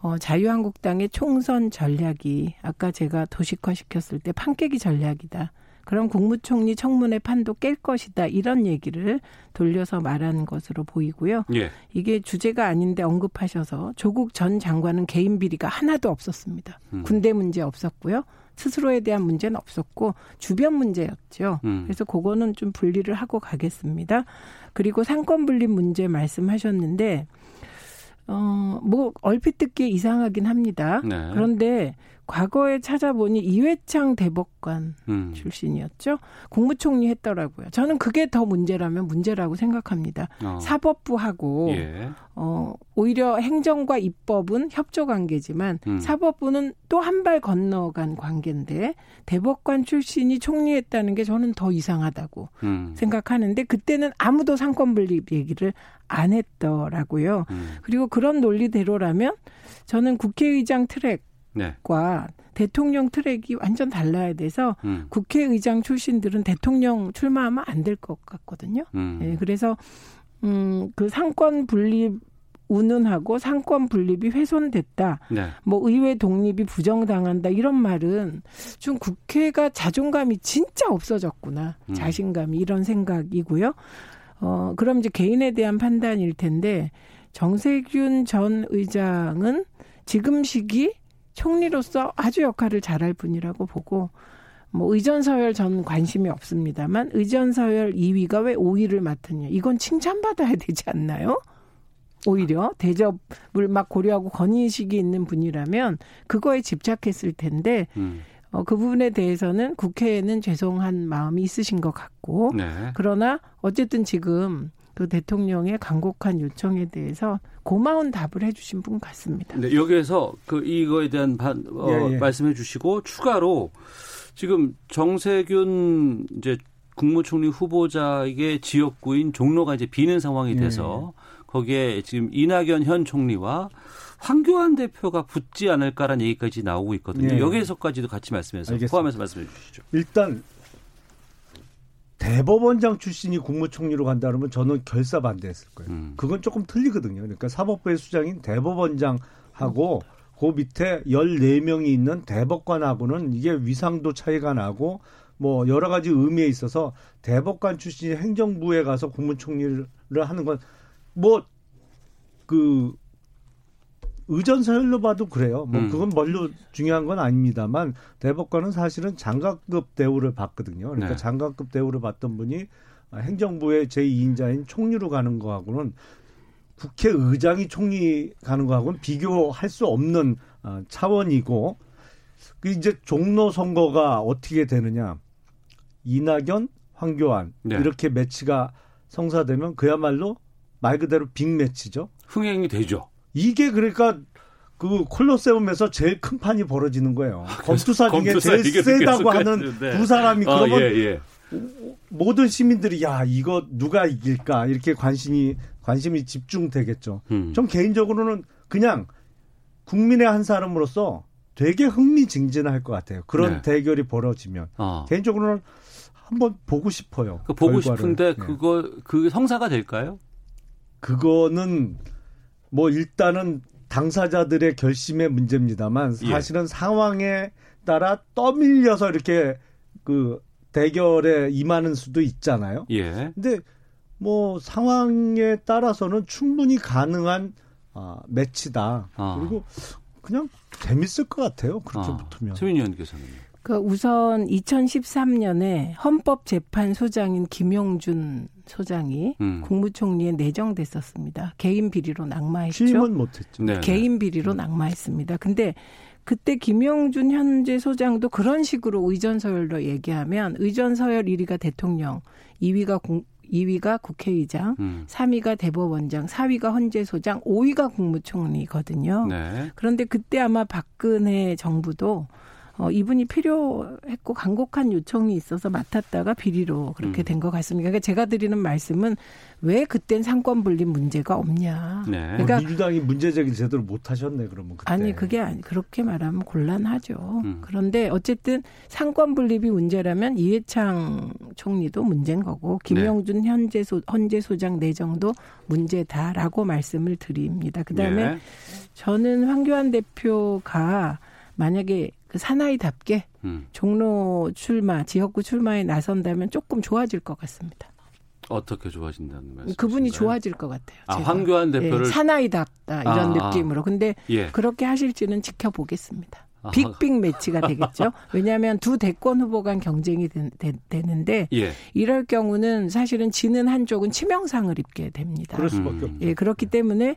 어, 자유한국당의 총선 전략이 아까 제가 도식화 시켰을 때 판깨기 전략이다. 그럼 국무총리 청문회 판도 깰 것이다. 이런 얘기를 돌려서 말하는 것으로 보이고요. 예. 이게 주제가 아닌데 언급하셔서 조국 전 장관은 개인 비리가 하나도 없었습니다. 음. 군대 문제 없었고요. 스스로에 대한 문제는 없었고 주변 문제였죠. 음. 그래서 그거는 좀 분리를 하고 가겠습니다. 그리고 삼권 분립 문제 말씀하셨는데 어, 뭐 얼핏 듣기에 이상하긴 합니다. 네. 그런데 과거에 찾아보니 이회창 대법관 음. 출신이었죠. 국무총리 했더라고요. 저는 그게 더 문제라면 문제라고 생각합니다. 어. 사법부하고 예. 어, 오히려 행정과 입법은 협조 관계지만 음. 사법부는 또 한 발 건너간 관계인데 대법관 출신이 총리했다는 게 저는 더 이상하다고 음. 생각하는데 그때는 아무도 삼권 분립 얘기를 안 했더라고요. 음. 그리고 그런 논리대로라면 저는 국회의장 트랙 과 네. 대통령 트랙이 완전 달라야 돼서 음. 국회의장 출신들은 대통령 출마하면 안 될 것 같거든요. 음. 예, 그래서 음, 그 삼권 분립 운운하고 삼권 분립이 훼손됐다. 네. 뭐 의회 독립이 부정당한다 이런 말은 좀 국회가 자존감이 진짜 없어졌구나. 음. 자신감이 이런 생각이고요. 어, 그럼 이제 개인에 대한 판단일 텐데 정세균 전 의장은 지금 시기 총리로서 아주 역할을 잘할 분이라고 보고 뭐 의전서열 전 관심이 없습니다만 의전서열 2위가 왜 5위를 맡았냐 이건 칭찬받아야 되지 않나요? 오히려 대접을 막 고려하고 건의식이 있는 분이라면 그거에 집착했을 텐데 음. 어, 그 부분에 대해서는 국회에는 죄송한 마음이 있으신 것 같고 네. 그러나 어쨌든 지금 그 대통령의 간곡한 요청에 대해서 고마운 답을 해주신 분 같습니다. 네, 여기에서 그 이거에 대한 반, 어, 예, 예. 말씀해 주시고 추가로 지금 정세균 이제 국무총리 후보자에게 지역구인 종로가 이제 비는 상황이 돼서 거기에 지금 이낙연 현 총리와 황교안 대표가 붙지 않을까라는 얘기까지 나오고 있거든요. 예. 여기에서까지도 같이 말씀해서 알겠습니다. 포함해서 말씀해 주시죠. 일단 대법원장 출신이 국무총리로 간다 그러면 저는 결사 반대했을 거예요. 음. 그건 조금 틀리거든요. 그러니까 사법부의 수장인 대법원장하고 그 밑에 14명이 있는 대법관하고는 이게 위상도 차이가 나고 뭐 여러 가지 의미에 있어서 대법관 출신이 행정부에 가서 국무총리를 하는 건 뭐 그 의전서열로 봐도 그래요. 뭐 음. 그건 별로 중요한 건 아닙니다만 대법관은 사실은 장관급 대우를 받거든요. 그러니까 네. 장관급 대우를 받던 분이 행정부의 제2인자인 총리로 가는 거하고는 국회의장이 총리 가는 거하고는 비교할 수 없는 어, 차원이고 그 이제 종로 선거가 어떻게 되느냐 이낙연, 황교안 네. 이렇게 매치가 성사되면 그야말로 말 그대로 빅매치죠. 흥행이 되죠. 이게 그러니까 그 콜로세움에서 제일 큰 판이 벌어지는 거예요. 검투사 중에 검투사 제일 세다고 하는. 두 사람이 아, 그러면 예, 예. 모든 시민들이 야 이거 누가 이길까 이렇게 관심이 관심이 집중되겠죠. 음. 전 개인적으로는 그냥 국민의 한 사람으로서 되게 흥미진진할 것 같아요. 그런 네. 대결이 벌어지면 어. 개인적으로는 한번 보고 싶어요. 그 보고 결과를. 싶은데 네. 그거 그 성사가 될까요? 그거는 뭐 일단은 당사자들의 결심의 문제입니다만 예. 사실은 상황에 따라 떠밀려서 이렇게 그 대결에 임하는 수도 있잖아요. 예. 근데 뭐 상황에 따라서는 충분히 가능한 아, 매치다. 아. 그리고 그냥 재밌을 것 같아요. 그렇게 아, 붙으면. 최민희 의원께서는 그 우선 2013년에 헌법재판소장인 김용준 소장이 음. 국무총리에 내정됐었습니다. 개인 비리로 낙마했죠. 취임은 못했죠. 네. 개인 비리로 낙마했습니다. 근데 그때 김용준 현재 소장도 그런 식으로 의전서열로 얘기하면 의전서열 1위가 대통령, 2위가 공, 2위가 국회의장, 음. 3위가 대법원장, 4위가 헌재소장, 5위가 국무총리거든요. 네. 그런데 그때 아마 박근혜 정부도 어, 이분이 필요했고 간곡한 요청이 있어서 맡았다가 비리로 그렇게 음. 된것 같습니다. 그러니까 제가 드리는 말씀은 왜 그땐 삼권 분립 문제가 없냐. 네. 그러니까 뭐 민주당이 문제제기 제대로 못 하셨네 그러면 그때. 아니 그게 아니 그렇게 말하면 곤란하죠. 음. 그런데 어쨌든 삼권 분립이 문제라면 이회창 총리도 문제인 거고 네. 김용준 현재 소 헌재 소장 내정도 문제다라고 말씀을 드립니다. 그다음에 예. 저는 황교안 대표가 만약에 그 사나이답게 음. 종로 출마, 지역구 출마에 나선다면 조금 좋아질 것 같습니다. 어떻게 좋아진다는 말씀? 그분이 좋아질 것 같아요. 아. 황교안 대표를 예, 사나이답다 이런 아, 아. 느낌으로. 근데 예. 그렇게 하실지는 지켜보겠습니다. 아하. 빅빅 매치가 되겠죠. 왜냐하면 두 대권 후보 간 경쟁이 되, 는데 예. 이럴 경우는 사실은 지는 한쪽은 치명상을 입게 됩니다. 그럴 수밖에 음. 없죠. 예, 그렇기 때문에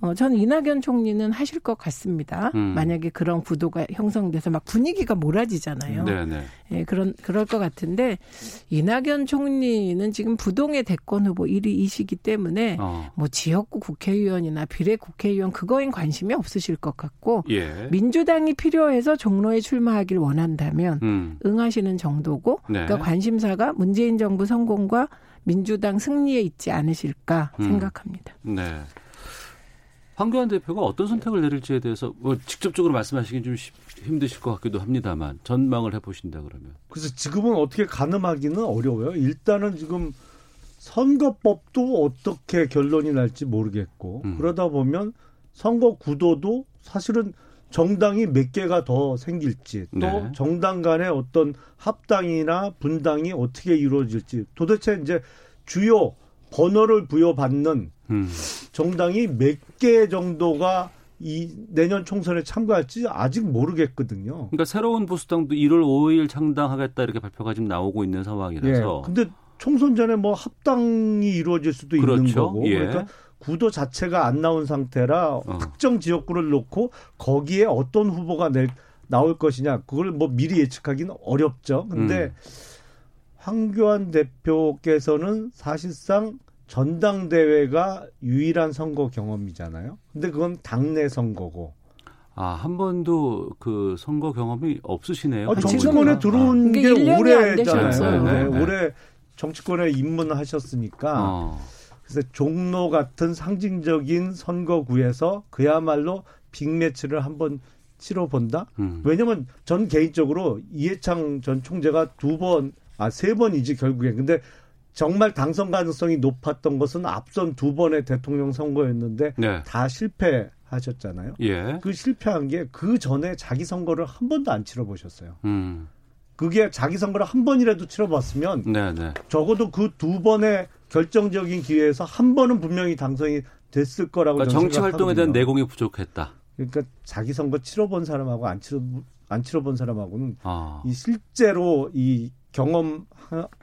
어, 저는 이낙연 총리는 하실 것 같습니다. 음. 만약에 그런 구도가 형성돼서 막 분위기가 몰아지잖아요. 네네. 예, 그런, 그럴 것 같은데, 이낙연 총리는 지금 부동의 대권 후보 1위이시기 때문에, 어. 뭐 지역구 국회의원이나 비례 국회의원 그거엔 관심이 없으실 것 같고, 예. 민주당이 필요해서 종로에 출마하길 원한다면, 음. 응하시는 정도고, 네. 그러니까 관심사가 문재인 정부 성공과 민주당 승리에 있지 않으실까 음. 생각합니다. 네. 황교안 대표가 어떤 선택을 내릴지에 대해서 뭐 직접적으로 말씀하시긴 좀 쉽- 힘드실 것 같기도 합니다만 전망을 해보신다 그러면 그래서 지금은 어떻게 가늠하기는 어려워요. 일단은 지금 선거법도 어떻게 결론이 날지 모르겠고 음. 그러다 보면 선거 구도도 사실은 정당이 몇 개가 더 생길지 또 네. 정당 간의 어떤 합당이나 분당이 어떻게 이루어질지 도대체 이제 주요 번호를 부여받는 음. 정당이 몇 개 정도가 이 내년 총선에 참가할지 아직 모르겠거든요. 그러니까 새로운 보수당도 1월 5일 창당하겠다 이렇게 발표가 지금 나오고 있는 상황이라서 예. 근데 총선 전에 뭐 합당이 이루어질 수도 있는 그렇죠. 거고 예. 그러니까 구도 자체가 안 나온 상태라 어. 특정 지역구를 놓고 거기에 어떤 후보가 낼, 나올 것이냐 그걸 뭐 미리 예측하기는 어렵죠. 근데 음. 황교안 대표께서는 사실상 전당대회가 유일한 선거 경험이잖아요. 근데 그건 당내 선거고. 아, 한 번도 그 선거 경험이 없으시네요. 아, 지금- 정치권에 들어온 그게 게 1년이 안 올해잖아요. 네, 네. 올해 정치권에 입문하셨으니까 어. 그래서 종로 같은 상징적인 선거구에서 그야말로 빅매치를 한번 치러 본다. 음. 왜냐면 전 개인적으로 이해창 전 총재가 두 번, 아, 세 번이지 결국에. 근데 정말 당선 가능성이 높았던 것은 앞선 두 번의 대통령 선거였는데 네. 다 실패하셨잖아요. 예. 그 실패한 게 그 전에 자기 선거를 한 번도 안 치러보셨어요. 음. 그게 자기 선거를 한 번이라도 치러봤으면 네, 네. 적어도 그 두 번의 결정적인 기회에서 한 번은 분명히 당선이 됐을 거라고 그러니까 정치 활동에 대한. 내공이 부족했다. 그러니까 자기 선거 치러본 사람하고 안 치러 안 치러본 사람하고는 아. 이 실제로 이 경험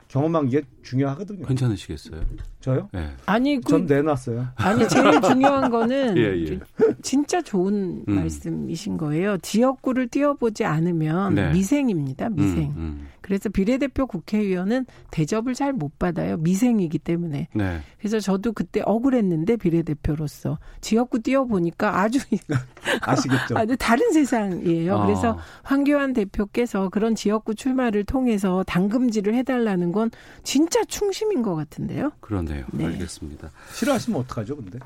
경험한 게 중요하거든요. 괜찮으시겠어요? 저요? 예. 아니, 그, 전 내놨어요. 아니 제일 중요한 거는 예, 예. 진짜 좋은 음. 말씀이신 거예요. 지역구를 띄워보지 않으면 네. 미생입니다. 미생. 음, 음. 그래서 비례대표 국회의원은 대접을 잘 못 받아요. 미생이기 때문에. 네. 그래서 저도 그때 억울했는데 비례대표로서 지역구 띄워보니까 아주 아시겠죠? 아주 다른 세상이에요. 아. 그래서 황교안 대표께서 그런 지역구 출마를 통해서 당금질을 해달라는 건 진짜 충심인 것 같은데요. 그러네요. 네. 알겠습니다. 싫어하시면 어떡하죠, 근데?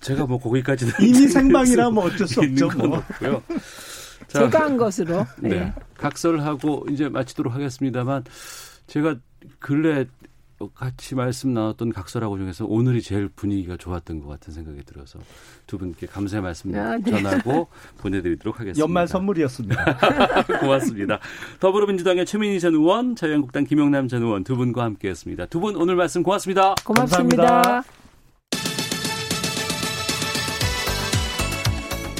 제가 뭐 거기까지는 이미 생방이라면 어쩔 수 없죠, 건 뭐. 없고요. 자, 제가 한 것으로. 네. 각설하고 이제 마치도록 하겠습니다만 제가 근래 같이 말씀 나눴던 각설하고 중에서 오늘이 제일 분위기가 좋았던 것 같은 생각이 들어서 두 분께 감사의 말씀 아, 네. 전하고 보내드리도록 하겠습니다. 연말 선물이었습니다. 고맙습니다. 더불어민주당의 최민희 전 의원, 자유한국당 김용남 전 의원 두 분과 함께했습니다. 두 분 오늘 말씀 고맙습니다. 고맙습니다. 감사합니다.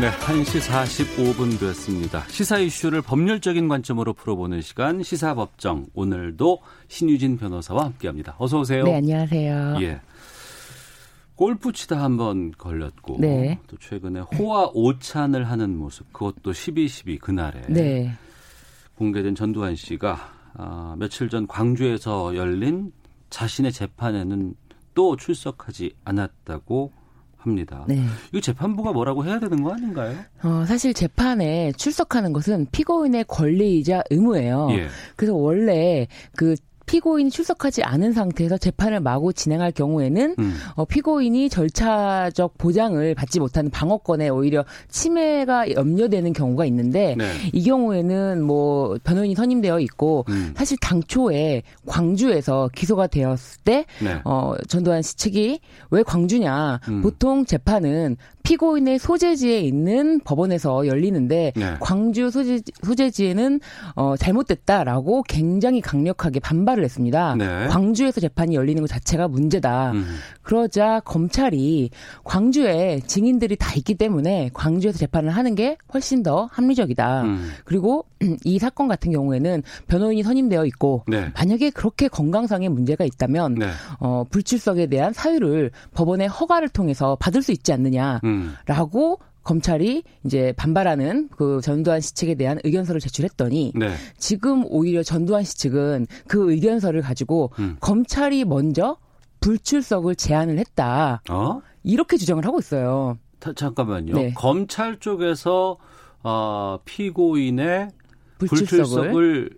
네, 1시 45분 됐습니다. 시사 이슈를 법률적인 관점으로 풀어보는 시간 시사법정 오늘도 신유진 변호사와 함께합니다. 어서 오세요. 네, 안녕하세요. 예. 골프 치다 한번 걸렸고 네. 또 최근에 호화 오찬을 하는 모습 그것도 12.12 그날에 네. 공개된 전두환 씨가 아, 며칠 전 광주에서 열린 자신의 재판에는 또 출석하지 않았다고 합니다. 네. 이거 재판부가 뭐라고 해야 되는 거 아닌가요? 어, 사실 재판에 출석하는 것은 피고인의 권리이자 의무예요. 예. 그래서 원래 그 피고인이 출석하지 않은 상태에서 재판을 마구 진행할 경우에는 음. 어, 피고인이 절차적 보장을 받지 못하는 방어권에 오히려 침해가 염려되는 경우가 있는데 네. 이 경우에는 뭐 변호인이 선임되어 있고 음. 사실 당초에 광주에서 기소가 되었을 때 네. 어, 전두환 씨 측이 왜 광주냐 음. 보통 재판은 피고인의 소재지에 있는 법원에서 열리는데 네. 광주 소재, 소재지에는 어, 잘못됐다라고 굉장히 강력하게 반발을 했습니다. 네. 광주에서 재판이 열리는 것 자체가 문제다. 음. 그러자 검찰이 광주에 증인들이 다 있기 때문에 광주에서 재판을 하는 게 훨씬 더 합리적이다. 음. 그리고 이 사건 같은 경우에는 변호인이 선임되어 있고 네. 만약에 그렇게 건강상의 문제가 있다면 네. 어, 불출석에 대한 사유를 법원의 허가를 통해서 받을 수 있지 않느냐 라고 음. 검찰이 이제 반발하는 그 전두환 씨 측에 대한 의견서를 제출했더니 네. 지금 오히려 전두환 씨 측은 그 의견서를 가지고 음. 검찰이 먼저 불출석을 제안을 했다. 어? 이렇게 주장을 하고 있어요. 타- 잠깐만요. 네. 검찰 쪽에서 어, 피고인의 불출석을 불출석을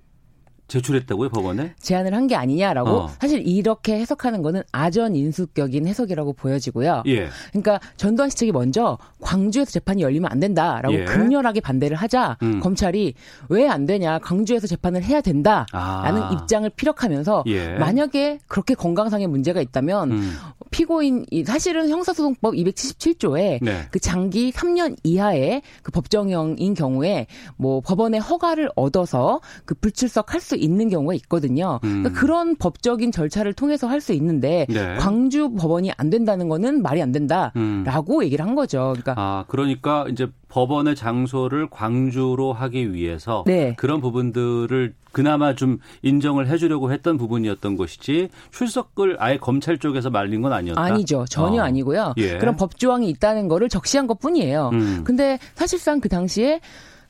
제출했다고요 법원에? 제안을 한 게 아니냐라고 어. 사실 이렇게 해석하는 거는 아전 인수격인 해석이라고 보여지고요. 예. 그러니까 전두환 씨 측이 먼저 광주에서 재판이 열리면 안 된다라고 예. 극렬하게 반대를 하자 음. 검찰이 왜 안 되냐 광주에서 재판을 해야 된다라는 아. 입장을 피력하면서 예. 만약에 그렇게 건강상의 문제가 있다면 음. 피고인 이 사실은 형사소송법 277조에 네. 그 장기 3년 이하의 그 법정형인 경우에 뭐 법원의 허가를 얻어서 그 불출석할 수 있는 경우가 있거든요. 음. 그러니까 그런 법적인 절차를 통해서 할 수 있는데 네. 광주 법원이 안 된다는 거는 말이 안 된다라고 음. 얘기를 한 거죠. 그러니까 아, 그러니까 이제 법원의 장소를 광주로 하기 위해서 네. 그런 부분들을 그나마 좀 인정을 해주려고 했던 부분이었던 것이지 출석을 아예 검찰 쪽에서 말린 건 아니었다. 아니죠. 전혀 어. 아니고요. 예. 그런 법조항이 있다는 거를 적시한 것 뿐이에요. 음. 근데 사실상 그 당시에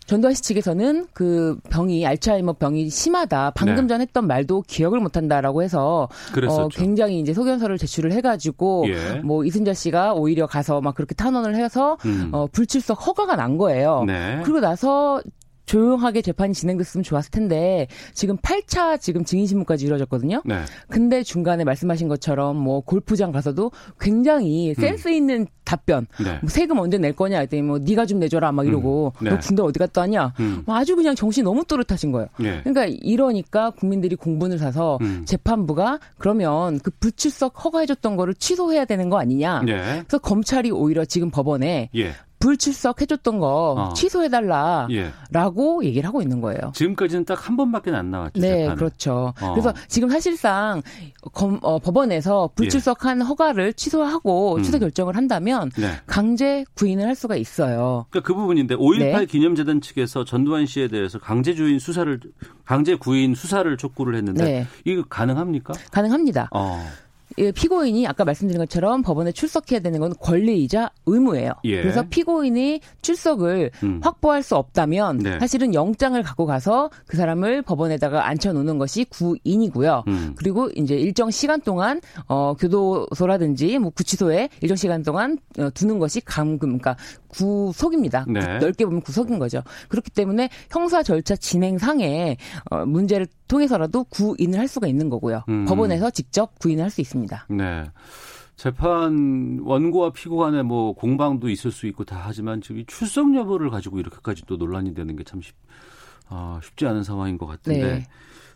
전두환 씨 측에서는 그 병이 알츠하이머 병이 심하다. 방금 네. 전 했던 말도 기억을 못 한다라고 해서 그랬었죠. 어, 굉장히 이제 소견서를 제출을 해 가지고 예. 뭐 이순자 씨가 오히려 가서 막 그렇게 탄원을 해서 음. 어, 불출석 허가가 난 거예요. 네. 그리고 나서 조용하게 재판이 진행됐으면 좋았을 텐데 지금 8차 지금 증인 신문까지 이루어졌거든요. 네. 근데 중간에 말씀하신 것처럼 뭐 골프장 가서도 굉장히 센스 있는 답변. 음. 네. 뭐 세금 언제 낼 거냐 했더니 뭐 네가 좀 내줘라 막 이러고 음. 네. 너 군대 어디 갔다 왔냐. 음. 뭐 아주 그냥 정신이 너무 또렷하신 거예요. 예. 그러니까 이러니까 국민들이 공분을 사서 음. 재판부가 그러면 그 불출석 허가해줬던 거를 취소해야 되는 거 아니냐. 예. 그래서 검찰이 오히려 지금 법원에 예. 불출석 해줬던 거 어. 취소해달라라고 예. 얘기를 하고 있는 거예요. 지금까지는 딱 한 번밖에 안 나왔죠. 네, 재판은. 그렇죠. 어. 그래서 지금 사실상 검, 어, 법원에서 불출석한 허가를 취소하고 음. 취소 결정을 한다면 네. 강제 구인을 할 수가 있어요. 그러니까 그 부분인데 5.18 네. 기념재단 측에서 전두환 씨에 대해서 강제 주인 수사를 강제 구인 수사를 촉구를 했는데 네. 이거 가능합니까? 가능합니다. 어. 예, 피고인이 아까 말씀드린 것처럼 법원에 출석해야 되는 건 권리이자 의무예요. 예. 그래서 피고인이 출석을 음. 확보할 수 없다면 네. 사실은 영장을 갖고 가서 그 사람을 법원에다가 앉혀놓는 것이 구인이고요. 음. 그리고 이제 일정 시간 동안 어, 교도소라든지 뭐 구치소에 일정 시간 동안 어, 두는 것이 감금, 그러니까 구속입니다. 네. 구- 넓게 보면 구속인 거죠. 그렇기 때문에 형사 절차 진행상에 어, 문제를 통해서라도 구인을 할 수가 있는 거고요. 음. 법원에서 직접 구인을 할 수 있습니다. 네. 재판 원고와 피고 간에 뭐 공방도 있을 수 있고 다 하지만 지금 이 출석 여부를 가지고 이렇게까지 또 논란이 되는 게 참 쉽, 아, 쉽지 않은 상황인 것 같은데. 네.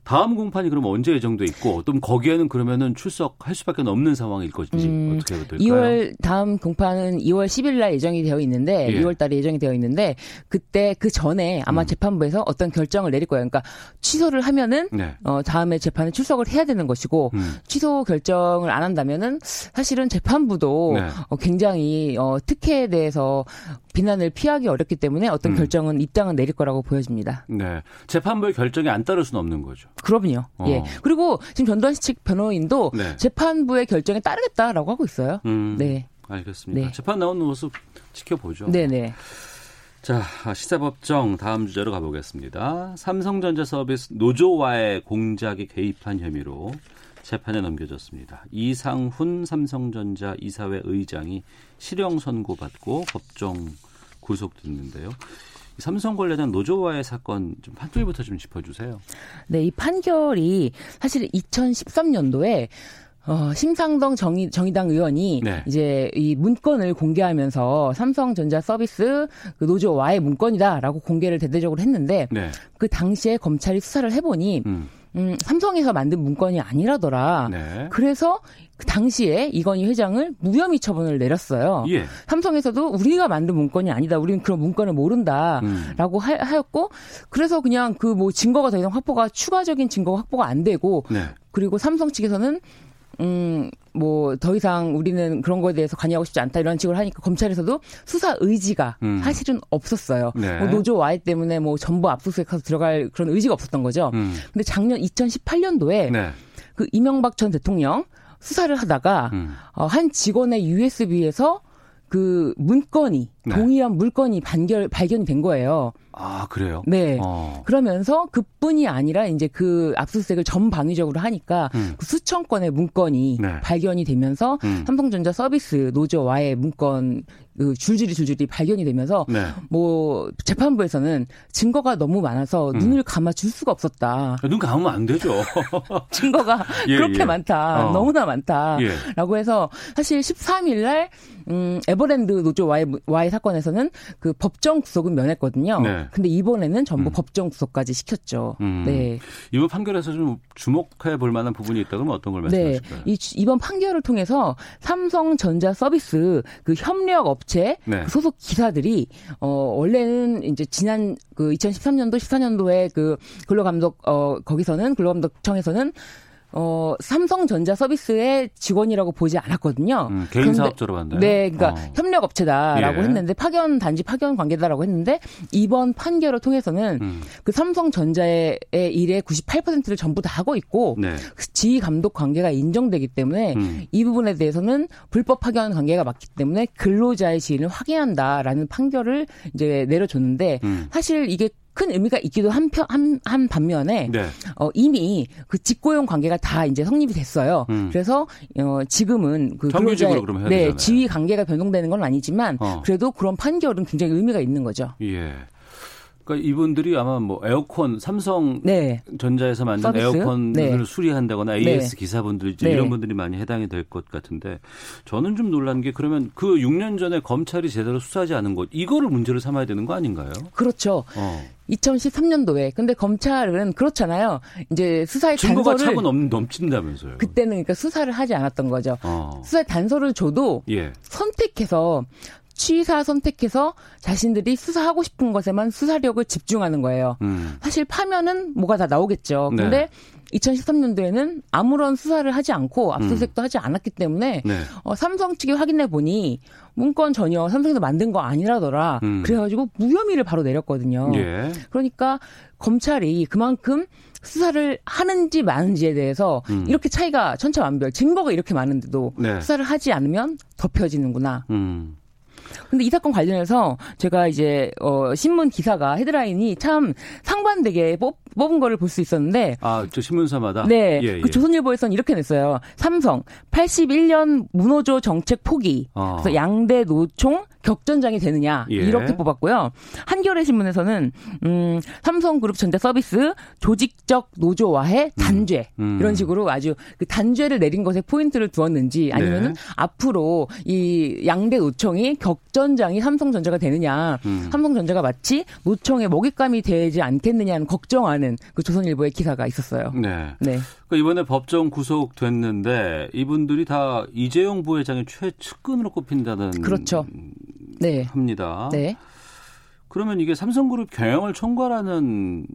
다음 공판이 그럼 언제 예정돼 있고 또 거기에는 그러면은 출석할 수밖에 없는 상황일 것인지 음, 어떻게 될까요? 2월 다음 공판은 2월 10일 날 예정이 되어 있는데 예. 2월 달에 예정이 되어 있는데 그때 그 전에 아마 음. 재판부에서 어떤 결정을 내릴 거예요. 그러니까 취소를 하면은 네. 어 다음에 재판에 출석을 해야 되는 것이고 음. 취소 결정을 안 한다면은 사실은 재판부도 네. 어, 굉장히 어 특혜에 대해서 비난을 피하기 어렵기 때문에 어떤 음. 결정은 입장은 내릴 거라고 보여집니다. 네. 재판부의 결정에 안 따를 수는 없는 거죠. 그럼요. 어. 예. 그리고 지금 전두환 씨 측 변호인도 네. 재판부의 결정에 따르겠다라고 하고 있어요. 음, 네. 알겠습니다. 네. 재판 나오는 모습 지켜보죠. 네네. 자, 시사법정 다음 주제로 가보겠습니다. 삼성전자 서비스 노조와의 공작에 개입한 혐의로 재판에 넘겨졌습니다. 이상훈 삼성전자 이사회 의장이 실형 선고받고 법정 구속됐는데요. 이 삼성 관련한 노조와의 사건 좀 판결부터 좀 짚어주세요. 네, 이 판결이 사실 2013년도에 어, 심상정 정의, 정의당 의원이 네. 이제 이 문건을 공개하면서 삼성전자 서비스 그 노조와의 문건이다라고 공개를 대대적으로 했는데 네. 그 당시에 검찰이 수사를 해보니 음. 음, 삼성에서 만든 문건이 아니라더라. 네. 그래서 그 당시에 이건희 회장을 무혐의 처분을 내렸어요. 예. 삼성에서도 우리가 만든 문건이 아니다. 우리는 그런 문건을 모른다. 음. 라고 하, 하였고 그래서 그냥 그 뭐 증거가 더 이상 확보가 추가적인 증거가 확보가 안 되고 네. 그리고 삼성 측에서는 음, 뭐, 더 이상 우리는 그런 거에 대해서 관여하고 싶지 않다 이런 식으로 하니까 검찰에서도 수사 의지가 음. 사실은 없었어요. 네. 뭐 노조 와해 때문에 뭐 전부 압수수색 해서 들어갈 그런 의지가 없었던 거죠. 음. 근데 작년 2018년도에 네. 그 이명박 전 대통령 수사를 하다가 음. 어, 한 직원의 USB에서 그 문건이 네. 동일한 물건이 반결 발견이 된 거예요. 아, 그래요? 네. 어. 그러면서 그뿐이 아니라 이제 그 압수수색을 전방위적으로 하니까 음. 그 수천 건의 문건이 네. 발견이 되면서 음. 삼성전자 서비스 노조와의 문건 그 줄줄이 줄줄이 발견이 되면서 네. 뭐 재판부에서는 증거가 너무 많아서 음. 눈을 감아 줄 수가 없었다. 눈 감으면 안 되죠. 증거가 예, 그렇게 예. 많다. 어. 너무나 많다. 예. 라고 해서 사실 13일 날 음, 에버랜드 노조와의 와의 사건에서는 그 법정 구속은 면했거든요. 네. 근데 이번에는 전부 법정 구속까지 시켰죠. 음. 네. 이번 판결에서 좀 주목해 볼 만한 부분이 있다 그러면 어떤 걸 네. 말씀하실까요? 이, 주- 이번 판결을 통해서 삼성전자 서비스 그 협력 업체 네. 그 소속 기사들이 어 원래는 이제 지난 그 2013년도 14년도에 그 근로감독 어 거기서는 근로감독청에서는 어 삼성전자 서비스의 직원이라고 보지 않았거든요. 음, 개인 그런데- 사업자로 봤나요? 네, 그러니까 어. 협력 업체다라고 예. 했는데 파견 단지 파견 관계다라고 했는데 이번 판결을 통해서는 음. 그 삼성전자의 일의 98%를 전부 다 하고 있고 네. 그 지휘 감독 관계가 인정되기 때문에 음. 이 부분에 대해서는 불법 파견 관계가 맞기 때문에 근로자의 지위를 확인한다라는 판결을 이제 내려줬는데 음. 사실 이게 큰 의미가 있기도 한, 편, 한, 한 반면에 네. 어, 이미 그 직고용 관계가 다 이제 성립이 됐어요. 음. 그래서 어, 지금은 그 정규직으로 그러면 해야 네, 되잖아요. 지위 관계가 변동되는 건 아니지만 어. 그래도 그런 판결은 굉장히 의미가 있는 거죠. 예. 그러니까 이분들이 아마 뭐 에어컨 삼성 네. 전자에서 만든 서비스? 에어컨을 네. 수리한다거나 AS 네. 기사분들 이제 네. 이런 분들이 많이 해당이 될 것 같은데 저는 좀 놀란 게 그러면 그 6년 전에 검찰이 제대로 수사하지 않은 것 이거를 문제로 삼아야 되는 거 아닌가요? 그렇죠. 어. 2013년도에 근데 검찰은 그렇잖아요. 이제 수사의 증거가 단서를 차고 넘, 넘친다면서요. 그때는 그러니까 수사를 하지 않았던 거죠. 어. 수사의 단서를 줘도 예. 선택해서 취사 선택해서 자신들이 수사하고 싶은 것에만 수사력을 집중하는 거예요. 음. 사실 파면은 뭐가 다 나오겠죠. 근데 네. 2013년도에는 아무런 수사를 하지 않고 압수수색도 하지 않았기 때문에 네. 어, 삼성 측이 확인해 보니 문건 전혀 삼성에서 만든 거 아니라더라. 음. 그래가지고 무혐의를 바로 내렸거든요. 예. 그러니까 검찰이 그만큼 수사를 하는지 마는지에 대해서 음. 이렇게 차이가 천차만별 증거가 이렇게 많은데도 네. 수사를 하지 않으면 덮여지는구나. 음. 근데 이 사건 관련해서 제가 이제 어 신문 기사가 헤드라인이 참 상반되게 뽑, 뽑은 거를 볼 수 있었는데 아, 저 신문사마다? 네. 예, 그 예. 조선일보에서는 이렇게 냈어요. 삼성 81년 문호조 정책 포기. 어. 그래서 양대 노총 격전장이 되느냐 예. 이렇게 뽑았고요. 한겨레 신문에서는 음, 삼성그룹 전자 서비스 조직적 노조화해 단죄 음. 이런 식으로 아주 그 단죄를 내린 것에 포인트를 두었는지 아니면은 네. 앞으로 이 양대 노총이 격전장이 삼성전자가 되느냐 음. 삼성전자가 마치 노총의 먹잇감이 되지 않겠느냐는 걱정 하는 그 조선일보의 기사가 있었어요. 네. 네. 그러니까 이번에 법정 구속됐는데 이분들이 다 이재용 부회장의 최측근으로 꼽힌다는 그렇죠. 네. 합니다. 네. 그러면 이게 삼성그룹 경영을 총괄하는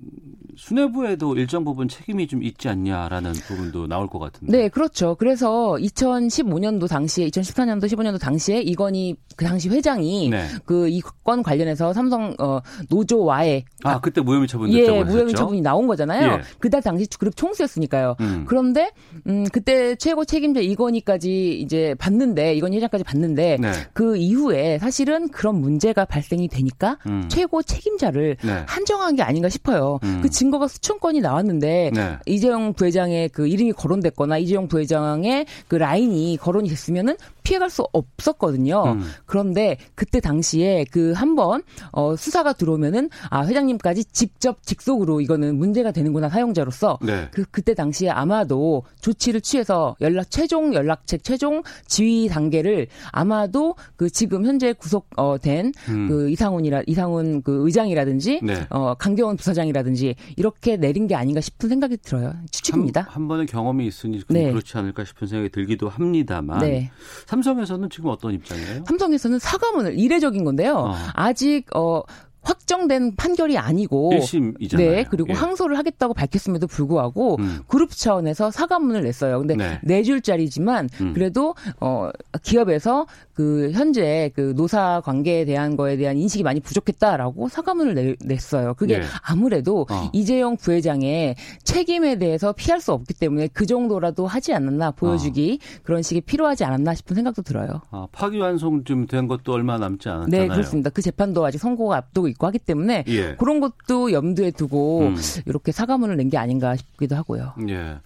수뇌부에도 일정 부분 책임이 좀 있지 않냐라는 부분도 나올 것 같은데. 네, 그렇죠. 그래서 2015년도 당시에 2014년도 15년도 당시에 이건희 그 당시 회장이 네. 그이 건 관련해서 삼성 어 노조와의 아 그때 무혐의 처분 예, 됐다고 무혐의 하셨죠? 처분이 나온 거잖아요. 예. 그때 당시 그룹 총수였으니까요. 음. 그런데 음 그때 최고 책임자 이건희까지 이제 봤는데 이건희 회장까지 봤는데 네. 그 이후에 사실은 그런 문제가 발생이 되니까 음. 최고 책임자를 네. 한정한 게 아닌가 싶어요. 음. 그 증거가 수천 건이 나왔는데 네. 이재용 부회장의 그 이름이 거론됐거나 이재용 부회장의 그 라인이 거론이 됐으면은 피해갈 수 없었거든요. 음. 그런데 그때 당시에 그 한번 어 수사가 들어오면은 아 회장님까지 직접 직속으로 이거는 문제가 되는구나 사용자로서 네. 그 그때 당시에 아마도 조치를 취해서 연락 최종 연락책 최종 지휘 단계를 아마도 그 지금 현재 구속된 음. 그 이상훈이라 이상훈 그 의장이라든지 네. 어 강경원 부사장이라든지 이렇게 내린 게 아닌가 싶은 생각이 들어요. 추측입니다. 한, 한 번의 경험이 있으니 좀 네. 그렇지 않을까 싶은 생각이 들기도 합니다만 네. 삼성에서는 지금 어떤 입장이에요? 삼성에서는 사과문을 이례적인 건데요. 어. 아직 어 확정된 판결이 아니고 1심이잖아요. 네, 그리고 예. 항소를 하겠다고 밝혔음에도 불구하고 음. 그룹 차원에서 사과문을 냈어요. 근데 네. 네 줄짜리지만 음. 그래도 어 기업에서 그 현재 그 노사 관계에 대한 거에 대한 인식이 많이 부족했다라고 사과문을 내, 냈어요. 그게 네. 아무래도 어. 이재용 부회장의 책임에 대해서 피할 수 없기 때문에 그 정도라도 하지 않았나 보여주기 그런 식이 필요하지 않았나 싶은 생각도 들어요. 아, 파기환송 좀 된 것도 얼마 남지 않았잖아요. 네, 그렇습니다. 그 재판도 아직 선고가 앞두고 있고 하기 때문에 예. 그런 것도 염두에 두고 음. 이렇게 사과문을 낸 게 아닌가 싶기도 하고요. 예.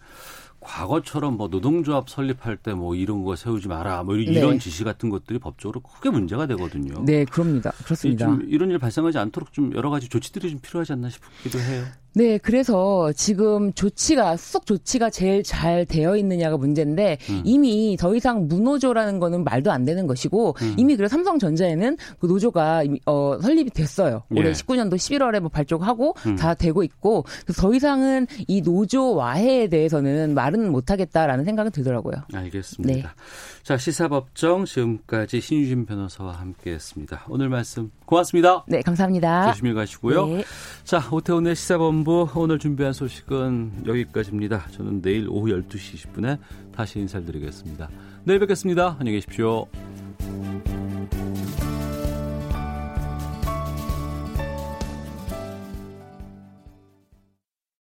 과거처럼 뭐 노동조합 설립할 때 뭐 이런 거 세우지 마라 뭐 이런, 네. 이런 지시 같은 것들이 법적으로 크게 문제가 되거든요. 네, 그럽니다. 그렇습니다. 좀 이런 일 발생하지 않도록 좀 여러 가지 조치들이 좀 필요하지 않나 싶기도 해요. 네, 그래서 지금 조치가 수속 조치가 제일 잘 되어 있느냐가 문제인데 음. 이미 더 이상 무노조라는 거는 말도 안 되는 것이고 음. 이미 그래 삼성전자에는 그 노조가 이미 어 설립이 됐어요. 올해 예. 19년도 11월에 뭐 발족하고 음. 다 되고 있고 그래서 더 이상은 이 노조 와해에 대해서는 말은 못 하겠다라는 생각은 들더라고요. 알겠습니다. 네. 자, 시사법정 지금까지 신유진 변호사와 함께했습니다. 오늘 말씀 고맙습니다. 네, 감사합니다. 조심히 가시고요. 네. 자, 오태훈의 시사본부 오늘 준비한 소식은 여기까지입니다. 저는 내일 오후 12시 20분에 다시 인사드리겠습니다. 내일 뵙겠습니다. 안녕히 계십시오.